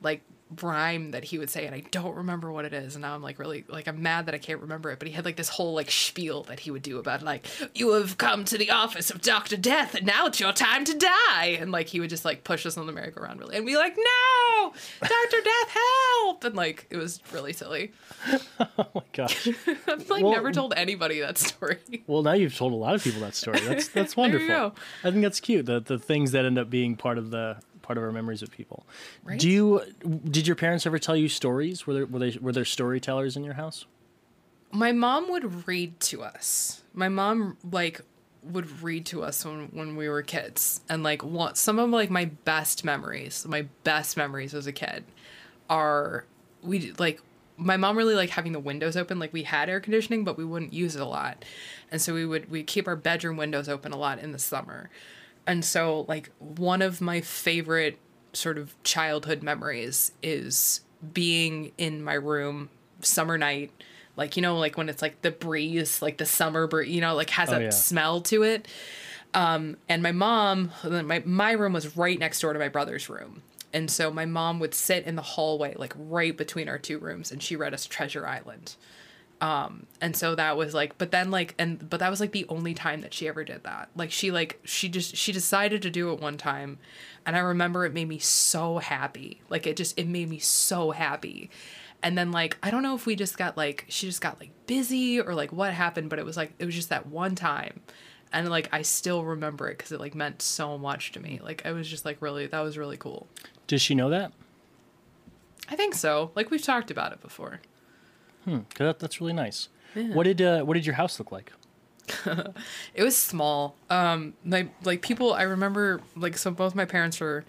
like rhyme that he would say, and I don't remember what it is, and now I'm like really like I'm mad that I can't remember it. But he had like this whole like spiel that he would do about like you have come to the office of Doctor Death, and now it's your time to die, and like he would just like push us on the merry-go-round really, and be like, no, Doctor Death, help, and like it was really silly. Oh my gosh. I've like Well- never told anybody that story. Well, now you've told a lot of people that story. That's that's wonderful. I think that's cute. The the things that end up being part of the part of our memories of people. Right. Do you did your parents ever tell you stories? Were there were they were there storytellers in your house? my mom would read to us. My mom like would read to us when when we were kids, and like one, some of like my best memories, my best memories as a kid, are we like my mom really liked having the windows open. Like we had air conditioning, but we wouldn't use it a lot, and so we would we keep our bedroom windows open a lot in the summer, and so like one of my favorite sort of childhood memories is being in my room summer night like you know like when it's like the breeze like the summer breeze you know like has Oh, a yeah. smell to it. Um and my mom my my room was right next door to my brother's room. And so my mom would sit in the hallway like right between our two rooms and she read us treasure island um and so that was like but then like and but that was like the only time that she ever did that. Like she like she just she decided to do it one time and i remember it made me so happy. Like it just it made me so happy. And then like i don't know if we just got like she just got like busy or like what happened but it was like it was just that one time. And like i still remember it because it like meant so much to me. Like it was just like really that was really cool. Does she know that? i think so. Like we've talked about it before 'Cause that, that's really nice. What did uh, what did your house look like? It was small. Um, my like people. I remember like so. Both my parents were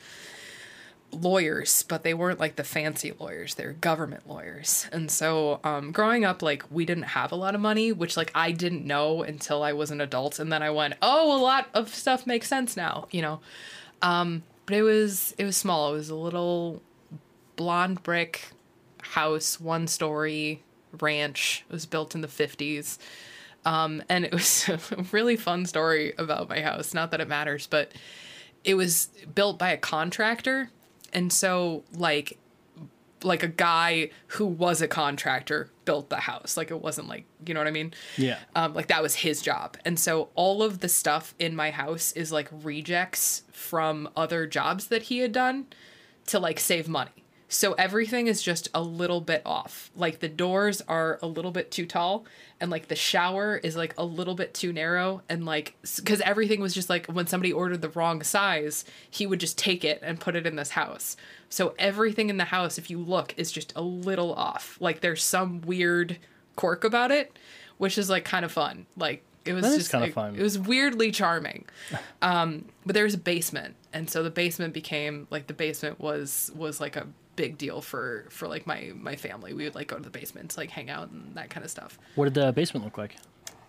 lawyers, but they weren't like the fancy lawyers. They were government lawyers. And so, um, growing up, like we didn't have a lot of money, which like I didn't know until I was an adult, and then I went, oh, a lot of stuff makes sense now, you know. Um, but it was it was small. It was a little blonde brick house, one story ranch. It was built in the fifties. Um, and it was a really fun story about my house. Not that it matters, but it was built by a contractor, and so like like a guy who was a contractor built the house. Like it wasn't like you know what I mean. Yeah. Um, like that was his job, and so all of the stuff in my house is like rejects from other jobs that he had done to like save money. So everything is just a little bit off. Like the doors are a little bit too tall and like the shower is like a little bit too narrow and like cuz everything was just like when somebody ordered the wrong size, he would just take it and put it in this house. So everything in the house if you look is just a little off. Like there's some weird quirk about it, which is like kind of fun. Like it was That just kinda like, fun. It was weirdly charming. Um, but there was a basement, and so the basement became like the basement was was like a big deal for for like my my family. We would like go to the basement to like hang out and that kind of stuff. What did the basement look like?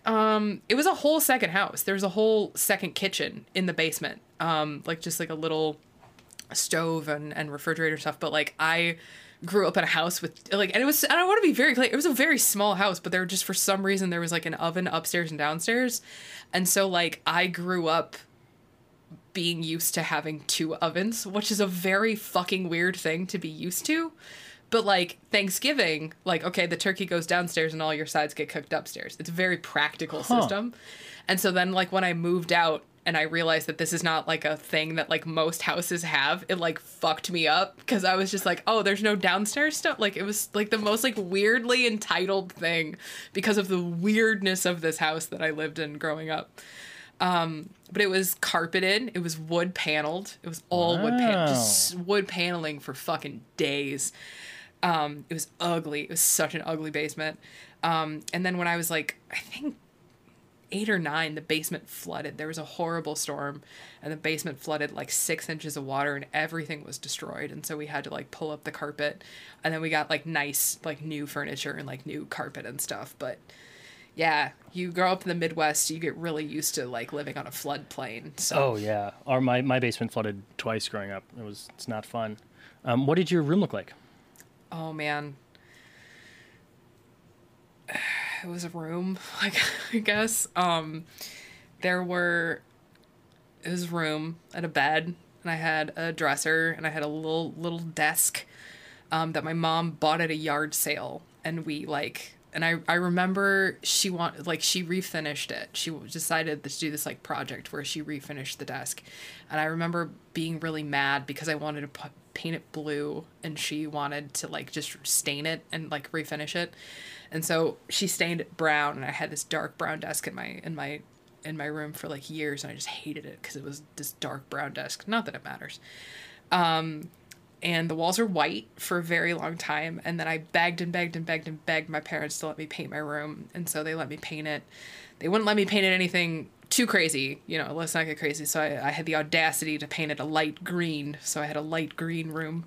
Um, it was a whole second house. There was a whole second kitchen in the basement, um, like just like a little stove and and refrigerator stuff. But like I grew up in a house with like and it was and I want to be very clear it was a very small house but there just for some reason there was like an oven upstairs and downstairs and so like I grew up being used to having two ovens which is a very fucking weird thing to be used to but like Thanksgiving like okay the turkey goes downstairs and all your sides get cooked upstairs it's a very practical Huh. system and so then like when I moved out and I realized that this is not like a thing that like most houses have, it like fucked me up because I was just like, oh, there's no downstairs stuff. Like it was like the most like weirdly entitled thing because of the weirdness of this house that I lived in growing up. Um, but it was carpeted, it was wood paneled, it was all wood pan just wood paneling for fucking days. Um, it was ugly. It was such an ugly basement. Um, and then when I was like, I think eight or nine, the basement flooded. There was a horrible storm, and the basement flooded like six inches of water, and everything was destroyed. And so we had to like pull up the carpet, and then we got like nice, like new furniture and like new carpet and stuff. But yeah, you grow up in the Midwest, you get really used to like living on a floodplain. So Oh yeah, our my, my basement flooded twice growing up. It was it's not fun. Um, what did your room look like? Oh man. It was a room, like I guess. Um there were it was a room and a bed and I had a dresser and I had a little little desk um that my mom bought at a yard sale and we like and I, I remember she want like she refinished it. She decided to do this like project where she refinished the desk, and I remember being really mad because I wanted to pu- paint it blue and she wanted to like just stain it and like refinish it, and so she stained it brown and I had this dark brown desk in my in my in my room for like years and I just hated it because it was this dark brown desk. Not that it matters um, and the walls are white for a very long time and then i begged and begged and begged and begged my parents to let me paint my room and so they let me paint it. They wouldn't let me paint it anything too crazy you know let's not get crazy. So i, I had the audacity to paint it a light green so i had a light green room.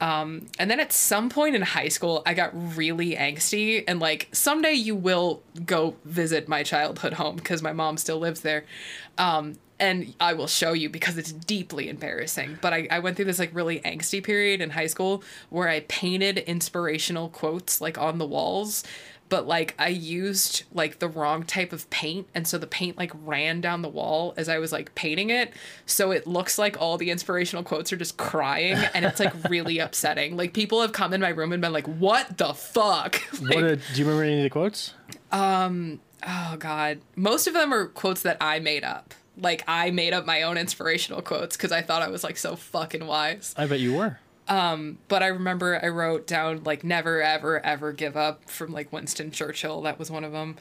Um, and then at some point in high school, I got really angsty, and like someday you will go visit my childhood home because my mom still lives there. Um, and I will show you because it's deeply embarrassing. But I, I went through this like really angsty period in high school where I painted inspirational quotes like on the walls but like I used like the wrong type of paint and so the paint like ran down the wall as I was like painting it so it looks like all the inspirational quotes are just crying and it's like really upsetting like people have come in my room and been like what the fuck What a, do you remember any of the quotes? Um, oh god most of them are quotes that I made up like I made up my own inspirational quotes because I thought I was like so fucking wise I bet you were. but I remember I wrote down like never ever ever give up from like Winston Churchill. That was one of them.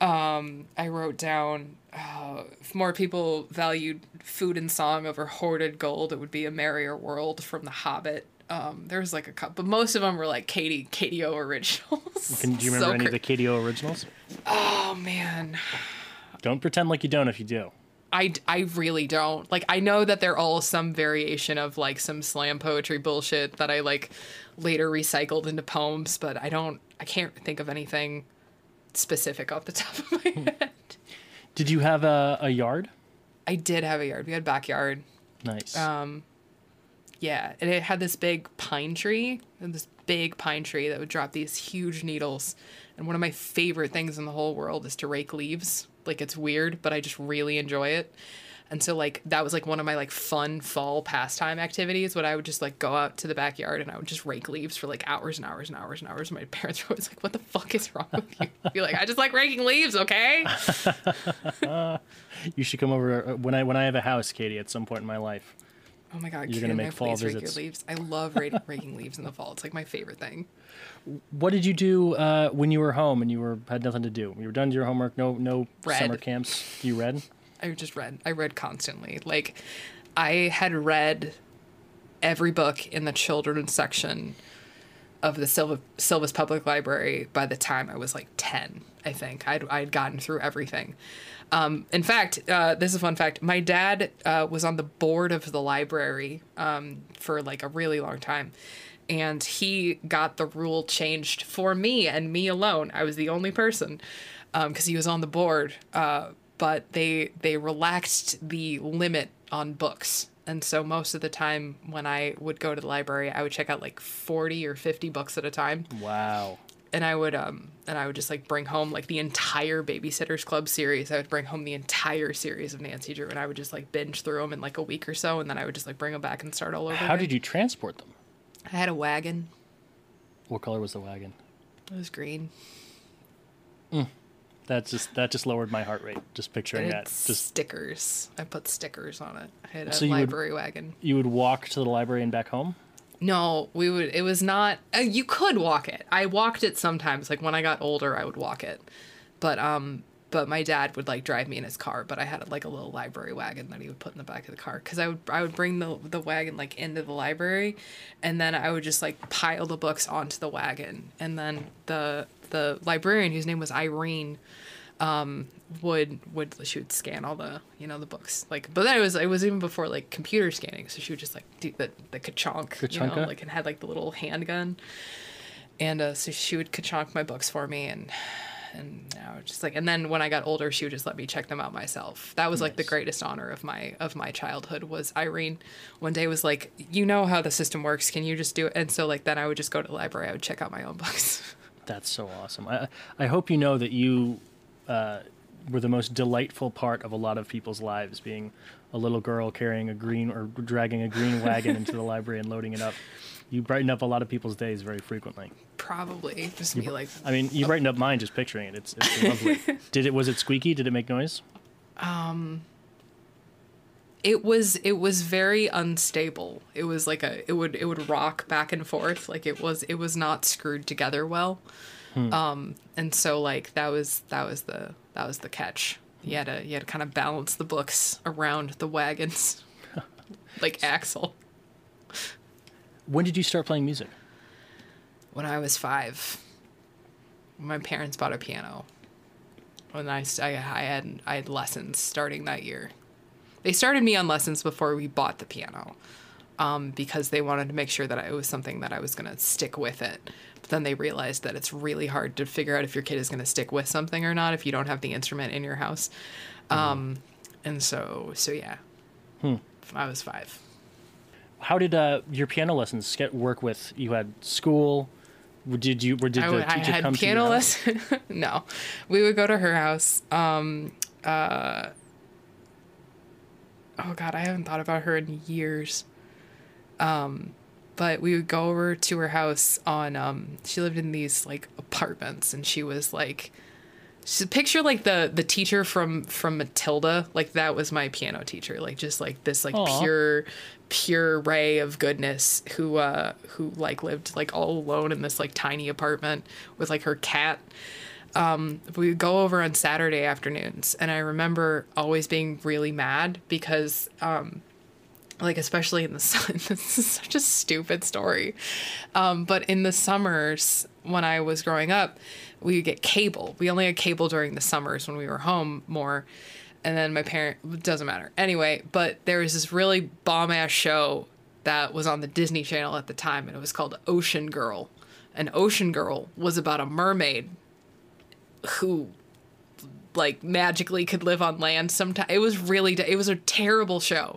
Um, I wrote down uh, if more people valued food and song over hoarded gold, it would be a merrier world from The Hobbit. Um, there was like a couple, but most of them were like Katie Katie O originals. Can, do you remember So any of cra- the KDO originals? Oh man. Don't pretend like you don't if you do. I, I really don't. Like, I know that they're all some variation of like some slam poetry bullshit that I like later recycled into poems, but I don't, I can't think of anything specific off the top of my head. Did you have a, a yard? I did have a yard. We had a backyard. Nice. Um, Yeah. And it had this big pine tree, and this big pine tree that would drop these huge needles. And one of my favorite things in the whole world is to rake leaves. Like it's weird, but I just really enjoy it. And so like that was like one of my like fun fall pastime activities when I would just like go out to the backyard and I would just rake leaves for like hours and hours and hours and hours. And My parents were always like, "What the fuck is wrong with you?" I'd be like, "I just like raking leaves, okay?" you should come over uh, when I when I have a house, Katie, at some point in my life. Oh my god, You're gonna make I fall please rake your visits. leaves? I love raking, raking leaves in the fall. It's like my favorite thing. What did you do uh, when you were home and you were had nothing to do? You were done to your homework. No, no Read. summer camps. You read. I just read. I read constantly. Like, I had read every book in the children's section of the Silva, Silvis Public Library by the time I was like 10, I think. I'd, I'd gotten through everything. Um, in fact, uh, this is a fun fact. My dad uh, was on the board of the library um, for like a really long time. And he got the rule changed for me and me alone. I was the only person because he was on the board. Uh, but they they relaxed the limit on books. And so most of the time when I would go to the library, I would check out like 40 or 50 books at a time Wow. And I would um and I would just like bring home like the entire Babysitters Club series. I would bring home the entire series of Nancy Drew, and I would just like binge through them in like a week or so, and then I would just like bring them back and start all over. How again. did you transport them? I had a wagon. What color was the wagon? It was green. That just that just lowered my heart rate. Just picturing that. Just stickers. I put stickers on it. I had a So you would- library wagon. you would walk to the library and back home. No, we would. It was not. Uh, you could walk it. I walked it sometimes. Like when I got older, I would walk it. But um, but my dad would like drive me in his car. But I had like a little library wagon that he would put in the back of the car because I would I would bring the the wagon like into the library, and then I would just like pile the books onto the wagon, and then the the librarian whose name was Irene um would would she would scan all the you know the books like but then it was it was even before like computer scanning so she would just like do the the ka-chonk you know like and had like the little handgun. And uh so she would ka-chonk my books for me and and I was just like and then when I got older she would just let me check them out myself. That was like the greatest honor of my of my childhood was Irene. One day was like you know how the system works. Can you just do it? And so like then I would just go to the library. I would check out my own books. That's so awesome. I I hope you know that you uh, were the most delightful part of a lot of people's lives, being a little girl carrying a green or dragging a green wagon into the library and loading it up. You brighten up a lot of people's days very frequently. probably just me like I mean, you brightened up mine just picturing it. It's, it's lovely. Did it? Was it squeaky? Did it make noise? Um. it was it was very unstable it was like a it would it would rock back and forth like it was it was not screwed together well um and so like that was that was the that was the catch. You had to you had to kind of balance the books around the wagons. Like axel. When did you start playing music? when i was five. My parents bought a piano. When I, I, I had I had lessons starting that year. They started me on lessons before we bought the piano, um, because they wanted to make sure that it was something that I was gonna stick with it. But then they realized that it's really hard to figure out if your kid is gonna stick with something or not if you don't have the instrument in your house. Um, and so so yeah, I was five. How did uh, your piano lessons get work with? You had school. Did you? Or did I, the I teacher had come to piano lesson. no, we would go to her house. Um, uh, oh God, I haven't thought about her in years. Um, but we would go over to her house on. Um, she lived in these like apartments, and she was like, so picture like the the teacher from from Matilda. Like that was my piano teacher. Like just like this like Aw. pure pure ray of goodness who uh who like lived like all alone in this like tiny apartment with like her cat um, we would go over on Saturday afternoons, and I remember always being really mad because, um, like, especially in the sun, this is such a stupid story. Um, but in the summers when I was growing up, we would get cable. We only had cable during the summers when we were home more. And then my parent, doesn't matter. Anyway, but there was this really bomb ass show that was on the Disney Channel at the time, and it was called Ocean Girl. And Ocean Girl was about a mermaid who like magically could live on land sometimes it was really it was a terrible show.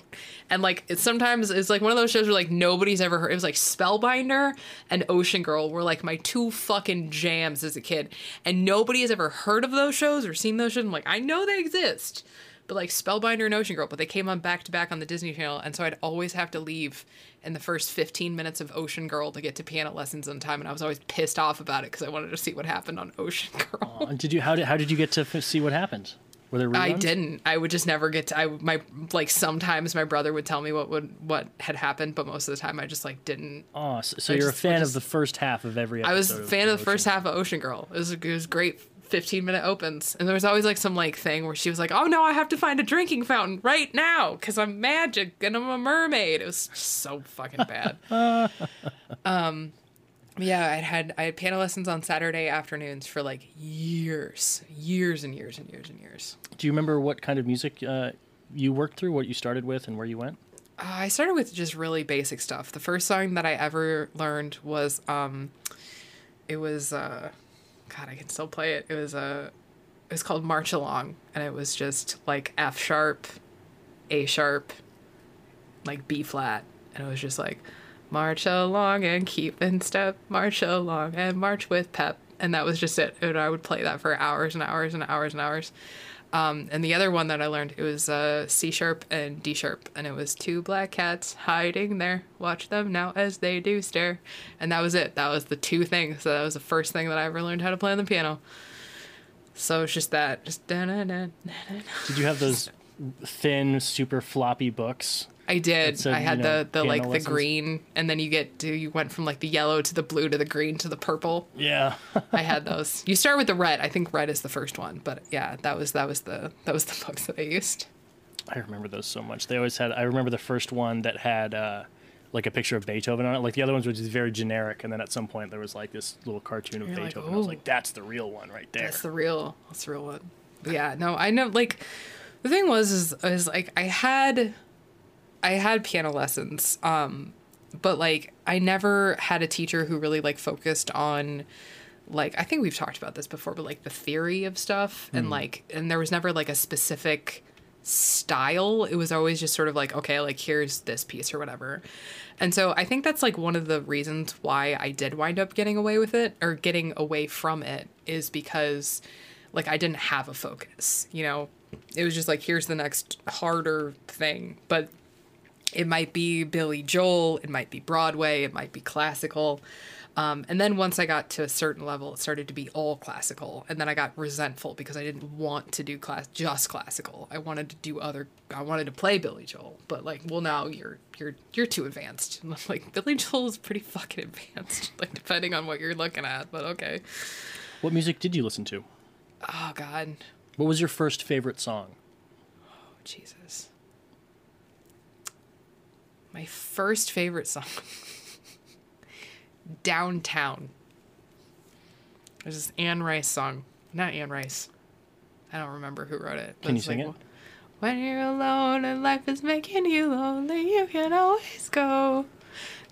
And like sometimes it's like one of those shows where like nobody's ever heard it was like spellbinder and ocean girl were like my two fucking jams as a kid. And nobody has ever heard of those shows or seen those shows i'm like i know they exist but like spellbinder and ocean girl but they came on back to back on the disney channel and so i'd always have to leave in the first 15 minutes of ocean girl to get to piano lessons on time and i was always pissed off about it because i wanted to see what happened on ocean girl Uh, Did you? How did? How did you get to f- see what happened? Were there reruns? I didn't. I would just never get to. I my like sometimes my brother would tell me what would what had happened, but most of the time I just like didn't. Oh, so, so you're just- a fan just- of the first half of every. I was a fan of the first Ocean. half of Ocean Girl. It was it was great. 15 minute opens and there was always like some like thing where she was like oh no i have to find a drinking fountain right now because i'm magic and i'm a mermaid it was so fucking bad um yeah i had i had piano lessons on saturday afternoons for like years years and years and years and years Do you remember what kind of music uh, you worked through? What you started with and where you went? Uh, I started with just really basic stuff. The first song that I ever learned was um it was uh god, I can still play it. It was a it was called March Along and it was just like F sharp, A sharp, like B flat and it was just like march along and keep in step, march along and march with pep. And that was just it. And I would play that for hours and hours and hours and hours. Um, and the other one that I learned it was uh, C sharp and D sharp, and it was two black cats hiding there. Watch them now as they do stare, and that was it. That was the two things. So that was the first thing that I ever learned how to play on the piano. So it's just that, just da-na-na. Did you have those thin, super floppy books? I did. I had you know, the the like the green, and then you get to you went from like the yellow to the blue to the green to the purple. Yeah. I had those. You start with the red. I think red is the first one, but yeah, that was that was the that was the books that I used. I remember those so much. They always had. I remember the first one that had uh, like a picture of Beethoven on it. Like the other ones were just very generic, and then at some point there was like this little cartoon of You're like, Beethoven. I was like, "That's the real one right there." That's the real. That's the real one. But yeah, no, I know. Like, the thing was, is, is like I had, I had piano lessons, um, but like I never had a teacher who really like focused on, like I think we've talked about this before, but like the theory of stuff and like, and there was never like a specific style. It was always just sort of like, okay, like here's this piece or whatever. And so I think that's like one of the reasons why I did wind up getting away with it or getting away from it is because like I didn't have a focus, you know. It was just like here's the next harder thing, but it might be Billy Joel, it might be Broadway, it might be classical. Um, and then once I got to a certain level, it started to be all classical, and then I got resentful because I didn't want to do class just classical. I wanted to do other. I wanted to play Billy Joel, but like, well, now you're you're you're too advanced. And I'm like Billy Joel is pretty fucking advanced, like depending on what you're looking at. But okay. What music did you listen to? Oh God, What was your first favorite song? Oh Jesus. My first favorite song. Downtown. There's this Anne Rice song. Not Anne Rice. I don't remember who wrote it. Can you sing like, it? When you're alone and life is making you lonely, you can always go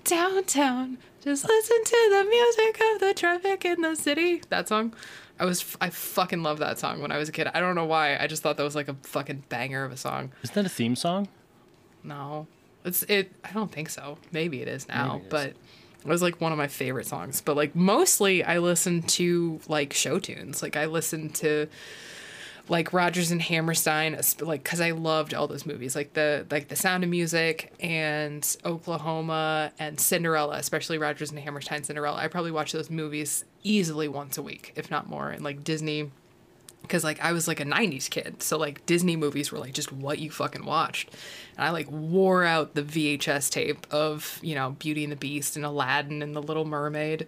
downtown. Just listen to the music of the traffic in the city. That song. I was I fucking love that song when I was a kid. I don't know why. I just thought that was like a fucking banger of a song. Isn't that a theme song? No, it's it. I don't think so. Maybe it is now, Maybe it is. but it was like one of my favorite songs. But like mostly, I listen to like show tunes. Like I listen to like Rodgers and Hammerstein, like because I loved all those movies, like the like the Sound of Music and Oklahoma and Cinderella, especially Rodgers and Hammerstein Cinderella. I probably watch those movies easily once a week, if not more. And like Disney because like I was like a 90s kid so like Disney movies were like just what you fucking watched. And I like wore out the VHS tape of you know Beauty and the Beast and Aladdin and The Little Mermaid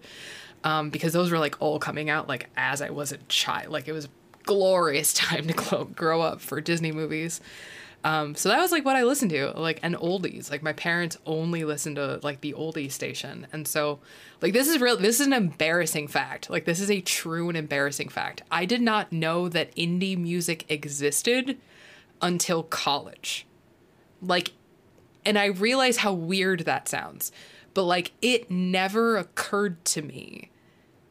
um, because those were like all coming out like as I was a child. Like it was glorious time to grow up for Disney movies um, so that was like what I listened to, like and oldies. Like my parents only listened to like the oldies station, and so like this is real. This is an embarrassing fact. Like this is a true and embarrassing fact. I did not know that indie music existed until college. Like, and I realize how weird that sounds, but like it never occurred to me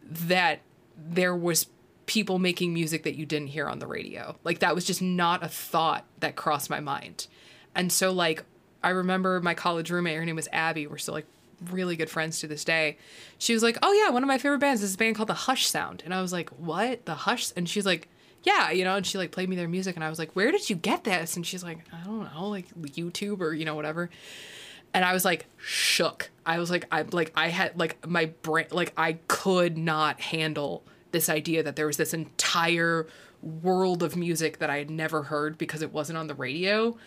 that there was people making music that you didn't hear on the radio. Like that was just not a thought that crossed my mind. And so like I remember my college roommate, her name was Abby. We're still like really good friends to this day. She was like, "Oh yeah, one of my favorite bands is this band called The Hush Sound." And I was like, "What? The Hush?" And she's like, "Yeah, you know." And she like played me their music and I was like, "Where did you get this?" And she's like, "I don't know, like YouTube or, you know, whatever." and I was like shook. I was like I like I had like my brain like I could not handle this idea that there was this entire world of music that I had never heard because it wasn't on the radio.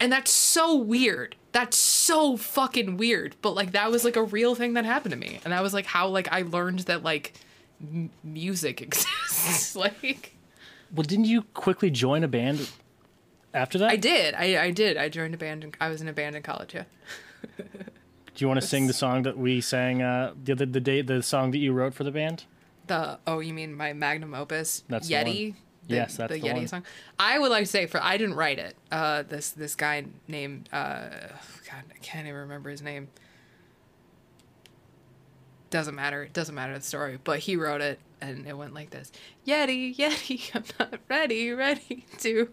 And that's so weird. That's so fucking weird. But like that was like a real thing that happened to me. And that was like how like I learned that like m- music exists. like Well, didn't you quickly join a band after that? I did. I I did. I joined a band. In, I was in a band in college. Yeah. Do you want to sing the song that we sang uh, the other the day the song that you wrote for the band? The oh, you mean my magnum opus? That's the Yeti. one. Yes, that's the, the Yeti one. song. I would like to say for I didn't write it. Uh, this this guy named uh, God, I can't even remember his name. Doesn't matter. It doesn't matter the story. But he wrote it, and it went like this: Yeti, Yeti, I'm not ready, ready to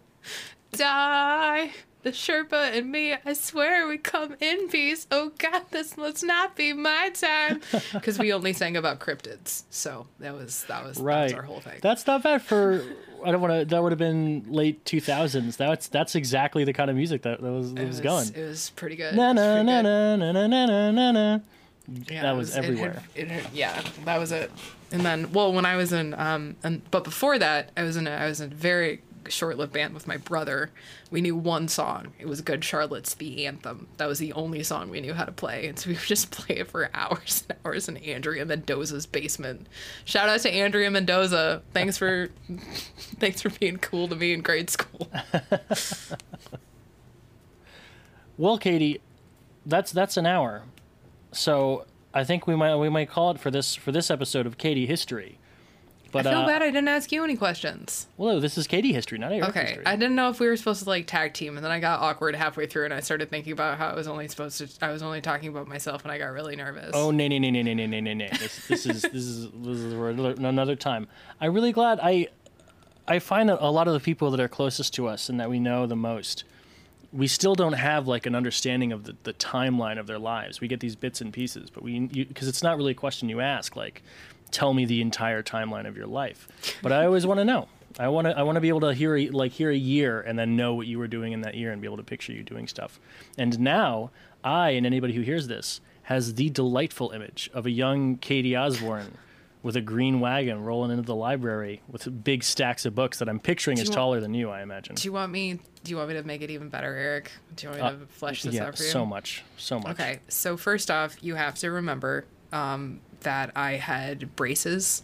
die. The Sherpa and me, I swear we come in peace. Oh God, this must not be my time. Because we only sang about cryptids, so that was that was that was our whole thing. That's not bad for. I don't want to. That would have been late two thousands. That's that's exactly the kind of music that, that was that it was, going. It was pretty good. Na It na na na na na na na na. Yeah, that it was it had- everywhere. It had- yeah, that was it. And then, well, when I was in, um, and but before that, I was in, a, I was in a very short-lived band with my brother. We knew one song. It was Good Charlotte's "The Anthem." That was the only song we knew how to play, and so we would just play it for hours and hours in Andrea Mendoza's basement. Shout out to Andrea Mendoza. Thanks for, thanks for being cool to me in grade school. Well, Katie, that's that's an hour. So I think we might we might call it for this for this episode of Katie History. But I feel uh, bad I didn't ask you any questions. well, this is Katie History, not Eric Okay, History. I didn't know if we were supposed to like tag team, and then I got awkward halfway through, and I started thinking about how I was only supposed to. I was only talking about myself, and I got really nervous. Oh no no no no no no no no! This this is this is this is for another time. I'm really glad I I find that a lot of the people that are closest to us and that we know the most, we still don't have like an understanding of the, the timeline of their lives. We get these bits and pieces, but we because it's not really a question you ask like, tell me the entire timeline of your life. But I always want to know. I want to I want to be able to hear a, like hear a year and then know what you were doing in that year and be able to picture you doing stuff. And now I and anybody who hears this has the delightful image of a young Katie Osborne with a green wagon rolling into the library with big stacks of books that I'm picturing Do is want- taller than you, I imagine. Do you want me? Do you want me to make it even better, Eric? Do you want me to flesh this Uh, yeah, out for you? so much, so much. Okay, so first off, you have to remember um, that I had braces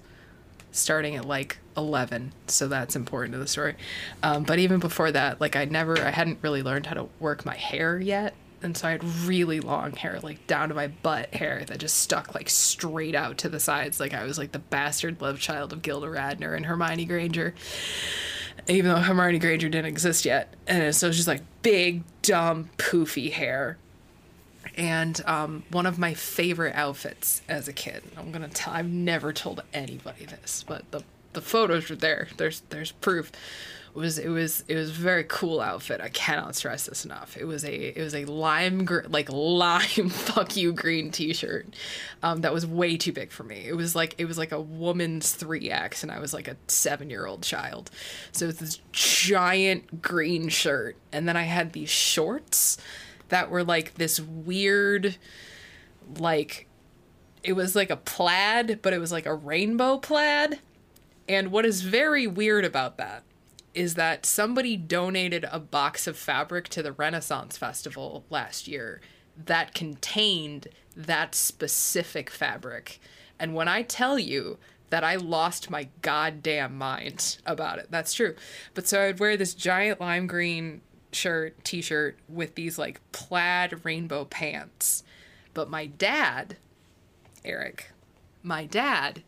starting at like 11, so that's important to the story. Um, but even before that, like I never, I hadn't really learned how to work my hair yet. And so I had really long hair, like down to my butt hair that just stuck like straight out to the sides. Like I was like the bastard love child of Gilda Radner and Hermione Granger even though Hermione Granger didn't exist yet. And so it was just like big, dumb, poofy hair. And um, one of my favorite outfits as a kid. I'm gonna tell. I've never told anybody this, but the the photos are there. There's there's proof. Was it was it was a very cool outfit. I cannot stress this enough. It was a it was a lime gr- like lime fuck you green t-shirt um, that was way too big for me. It was like it was like a woman's three X, and I was like a seven year old child. So it's this giant green shirt, and then I had these shorts that were like this weird, like it was like a plaid, but it was like a rainbow plaid. And what is very weird about that is that somebody donated a box of fabric to the Renaissance Festival last year that contained that specific fabric. And when I tell you that I lost my goddamn mind about it, that's true. But so I'd wear this giant lime green shirt, t shirt with these like plaid rainbow pants. But my dad, Eric, my dad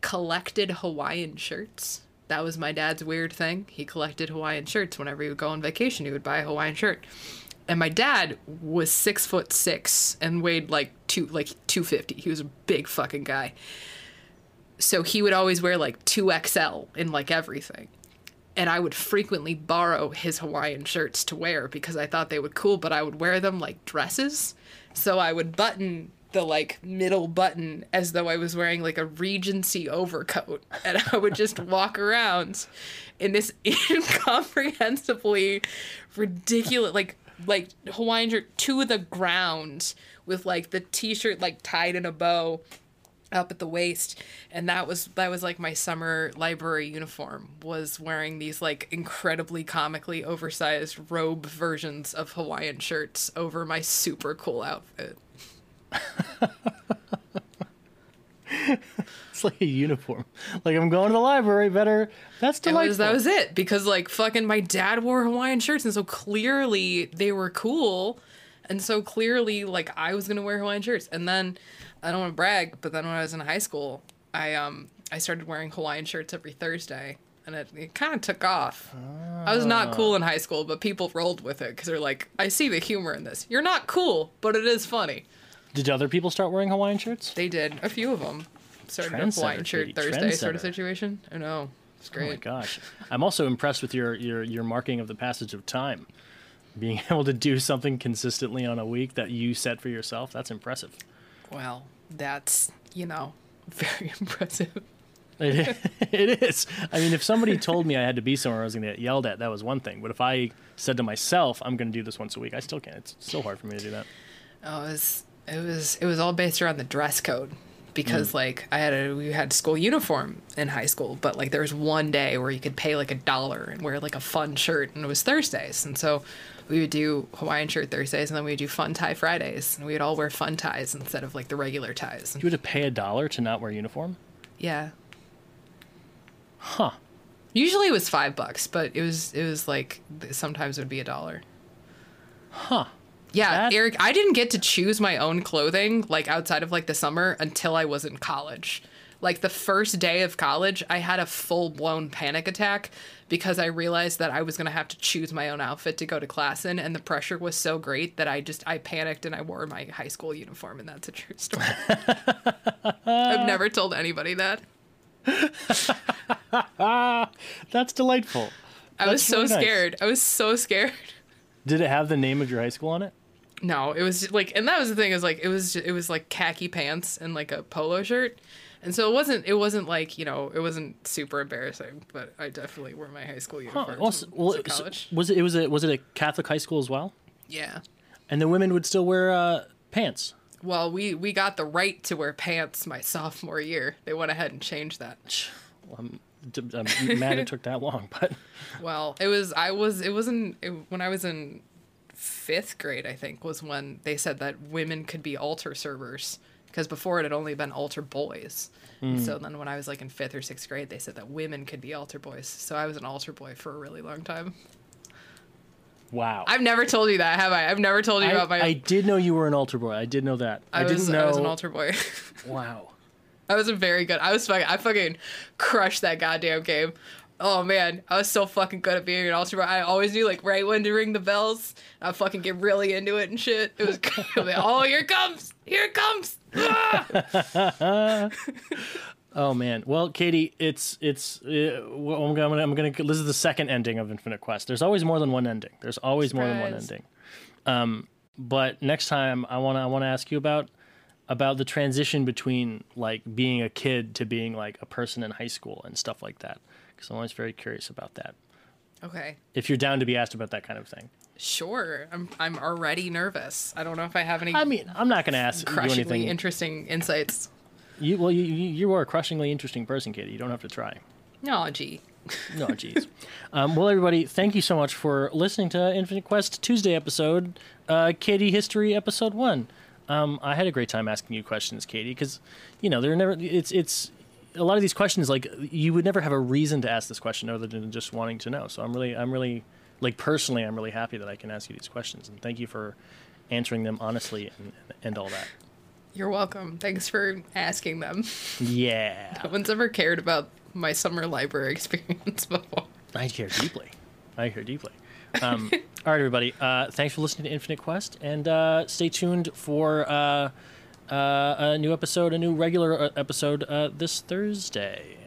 collected Hawaiian shirts. That was my dad's weird thing. He collected Hawaiian shirts whenever he would go on vacation. He would buy a Hawaiian shirt. And my dad was six foot six and weighed like two like two fifty. He was a big fucking guy. So he would always wear like two XL in like everything. And I would frequently borrow his Hawaiian shirts to wear because I thought they would cool, but I would wear them like dresses. So I would button the like middle button as though I was wearing like a Regency overcoat, and I would just walk around in this incomprehensibly ridiculous like like Hawaiian shirt to the ground with like the t-shirt like tied in a bow up at the waist and that was that was like my summer library uniform was wearing these like incredibly comically oversized robe versions of hawaiian shirts over my super cool outfit It's like a uniform. Like I'm going to the library. Better. That's delightful. was, that was it because like fucking my dad wore Hawaiian shirts and so clearly they were cool and so clearly like I was gonna wear Hawaiian shirts and then I don't want to brag but then when I was in high school I um I started wearing Hawaiian shirts every Thursday and it, it kind of took off. I was not cool in high school but people rolled with it because they're like I see the humor in this. You're not cool but it is funny. Did other people start wearing Hawaiian shirts? They did a few of them started a Hawaiian shirt Thursday sort of situation. I know it's great. Oh my gosh. I'm also impressed with your, your your marking of the passage of time. Being able to do something consistently on a week that you set for yourself, that's impressive. Well, that's, you know, very impressive. It, it is. I mean, if somebody told me I had to be somewhere I was going to get yelled at, that was one thing. But if I said to myself, I'm going to do this once a week, I still can't. It's still hard for me to do that. Oh, it was it was it was all based around the dress code because mm. like I had a we had school uniform in high school, but like there was one day where you could pay like a dollar and wear like a fun shirt, and it was Thursdays, and so we would do Hawaiian shirt Thursdays, and then we would do fun tie Fridays, and we would all wear fun ties instead of like the regular ties. You had to pay a dollar to not wear uniform? Yeah, Huh. usually it was five bucks, but it was it was like sometimes it would be a dollar. Huh. Yeah, That- Eric, I didn't get to choose my own clothing like outside of like the summer until I was in college. Like the first day of college, I had a full blown panic attack because I realized that I was going to have to choose my own outfit to go to class in and the pressure was so great that I just I panicked and I wore my high school uniform and that's a true story. I've never told anybody that. That's delightful. I was so really nice. scared. I was so scared. Did it have the name of your high school on it? No, it was like, and that was the thing is like it was it was like khaki pants and like a polo shirt, and so it wasn't it wasn't like you know it wasn't super embarrassing, but I definitely wore my high school uniform Well, to, well, to s- college. was it? It was a was it a Catholic high school as well? Yeah. And the women would still wear uh, pants. Well, we we got the right to wear pants my sophomore year. They went ahead and changed that. Well, I'm, I'm mad it took that long, but Well, it was I was it wasn't it, when I was in fifth grade. I think was when they said that women could be altar servers because before it had only been altar boys. And So hmm. then when I was like in fifth or sixth grade, they said that women could be altar boys. So I was an altar boy for a really long time. wow. I've never told you that, have I? I've never told you I, about my. I did know you were an altar boy. I did know that. I, I was didn't know. I was an altar boy. Wow. I was a very good. I was fucking. I fucking crushed that goddamn game. Oh man, I was so fucking good at being an boy. I always knew like right when to ring the bells. I fucking get really into it and shit. It was oh here it comes, here it comes. Ah! Oh man. Well, Katie, it's it's. Uh, well, I'm gonna I'm gonna. This is the second ending of Infinite Quest. There's always more than one ending. There's always more than one ending. Um, but next time I wanna I wanna ask you about about the transition between like being a kid to being like a person in high school and stuff like that. Because I'm always very curious about that. Okay, If you're down to be asked about that kind of thing. sure. I'm I'm already nervous. I don't know if I have any I mean, I'm not gonna ask you crushingly anything. interesting insights. you well, you you you are a crushingly interesting person, Katie. You don't have to try. Oh gee. No, geez. um, well, everybody, thank you so much for listening to Infinite Quest Tuesday episode, uh, Katie History episode one. Um, I had a great time asking you questions, Katie, because you know they're never. It's it's a lot of these questions like you would never have a reason to ask this question other than just wanting to know. So I'm really I'm really like personally I'm really happy that I can ask you these questions and thank you for answering them honestly and, and all that. You're welcome. Thanks for asking them. Yeah, No one's ever cared about my summer library experience before. I care deeply. I care deeply. Um, all right, everybody. Uh, thanks for listening to Infinite Quest, and uh, stay tuned for uh, uh, a new episode, a new regular uh, episode uh, this Thursday.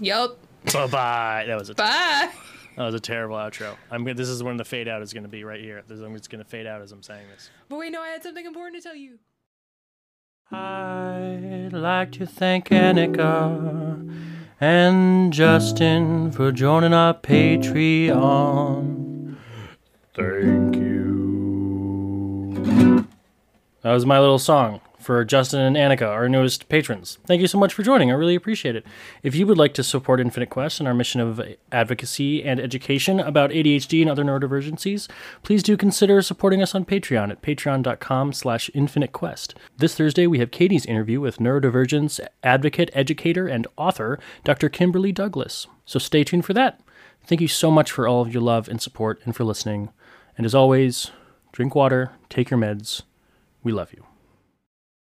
Yup. bye bye. That was a Bye. that was a terrible outro. I'm gonna, this is when the fade out is going to be right here. This, I'm just going to fade out as I'm saying this. But wait, no, I had something important to tell you. I'd like to thank Annika and Justin for joining our Patreon. Thank you. That was my little song for Justin and Annika, our newest patrons. Thank you so much for joining. I really appreciate it. If you would like to support Infinite Quest and our mission of advocacy and education about ADHD and other neurodivergencies, please do consider supporting us on Patreon at patreon.com slash infinitequest. This Thursday, we have Katie's interview with neurodivergence advocate, educator, and author Dr. Kimberly Douglas. So stay tuned for that. Thank you so much for all of your love and support and for listening. And as always, drink water, take your meds. We love you.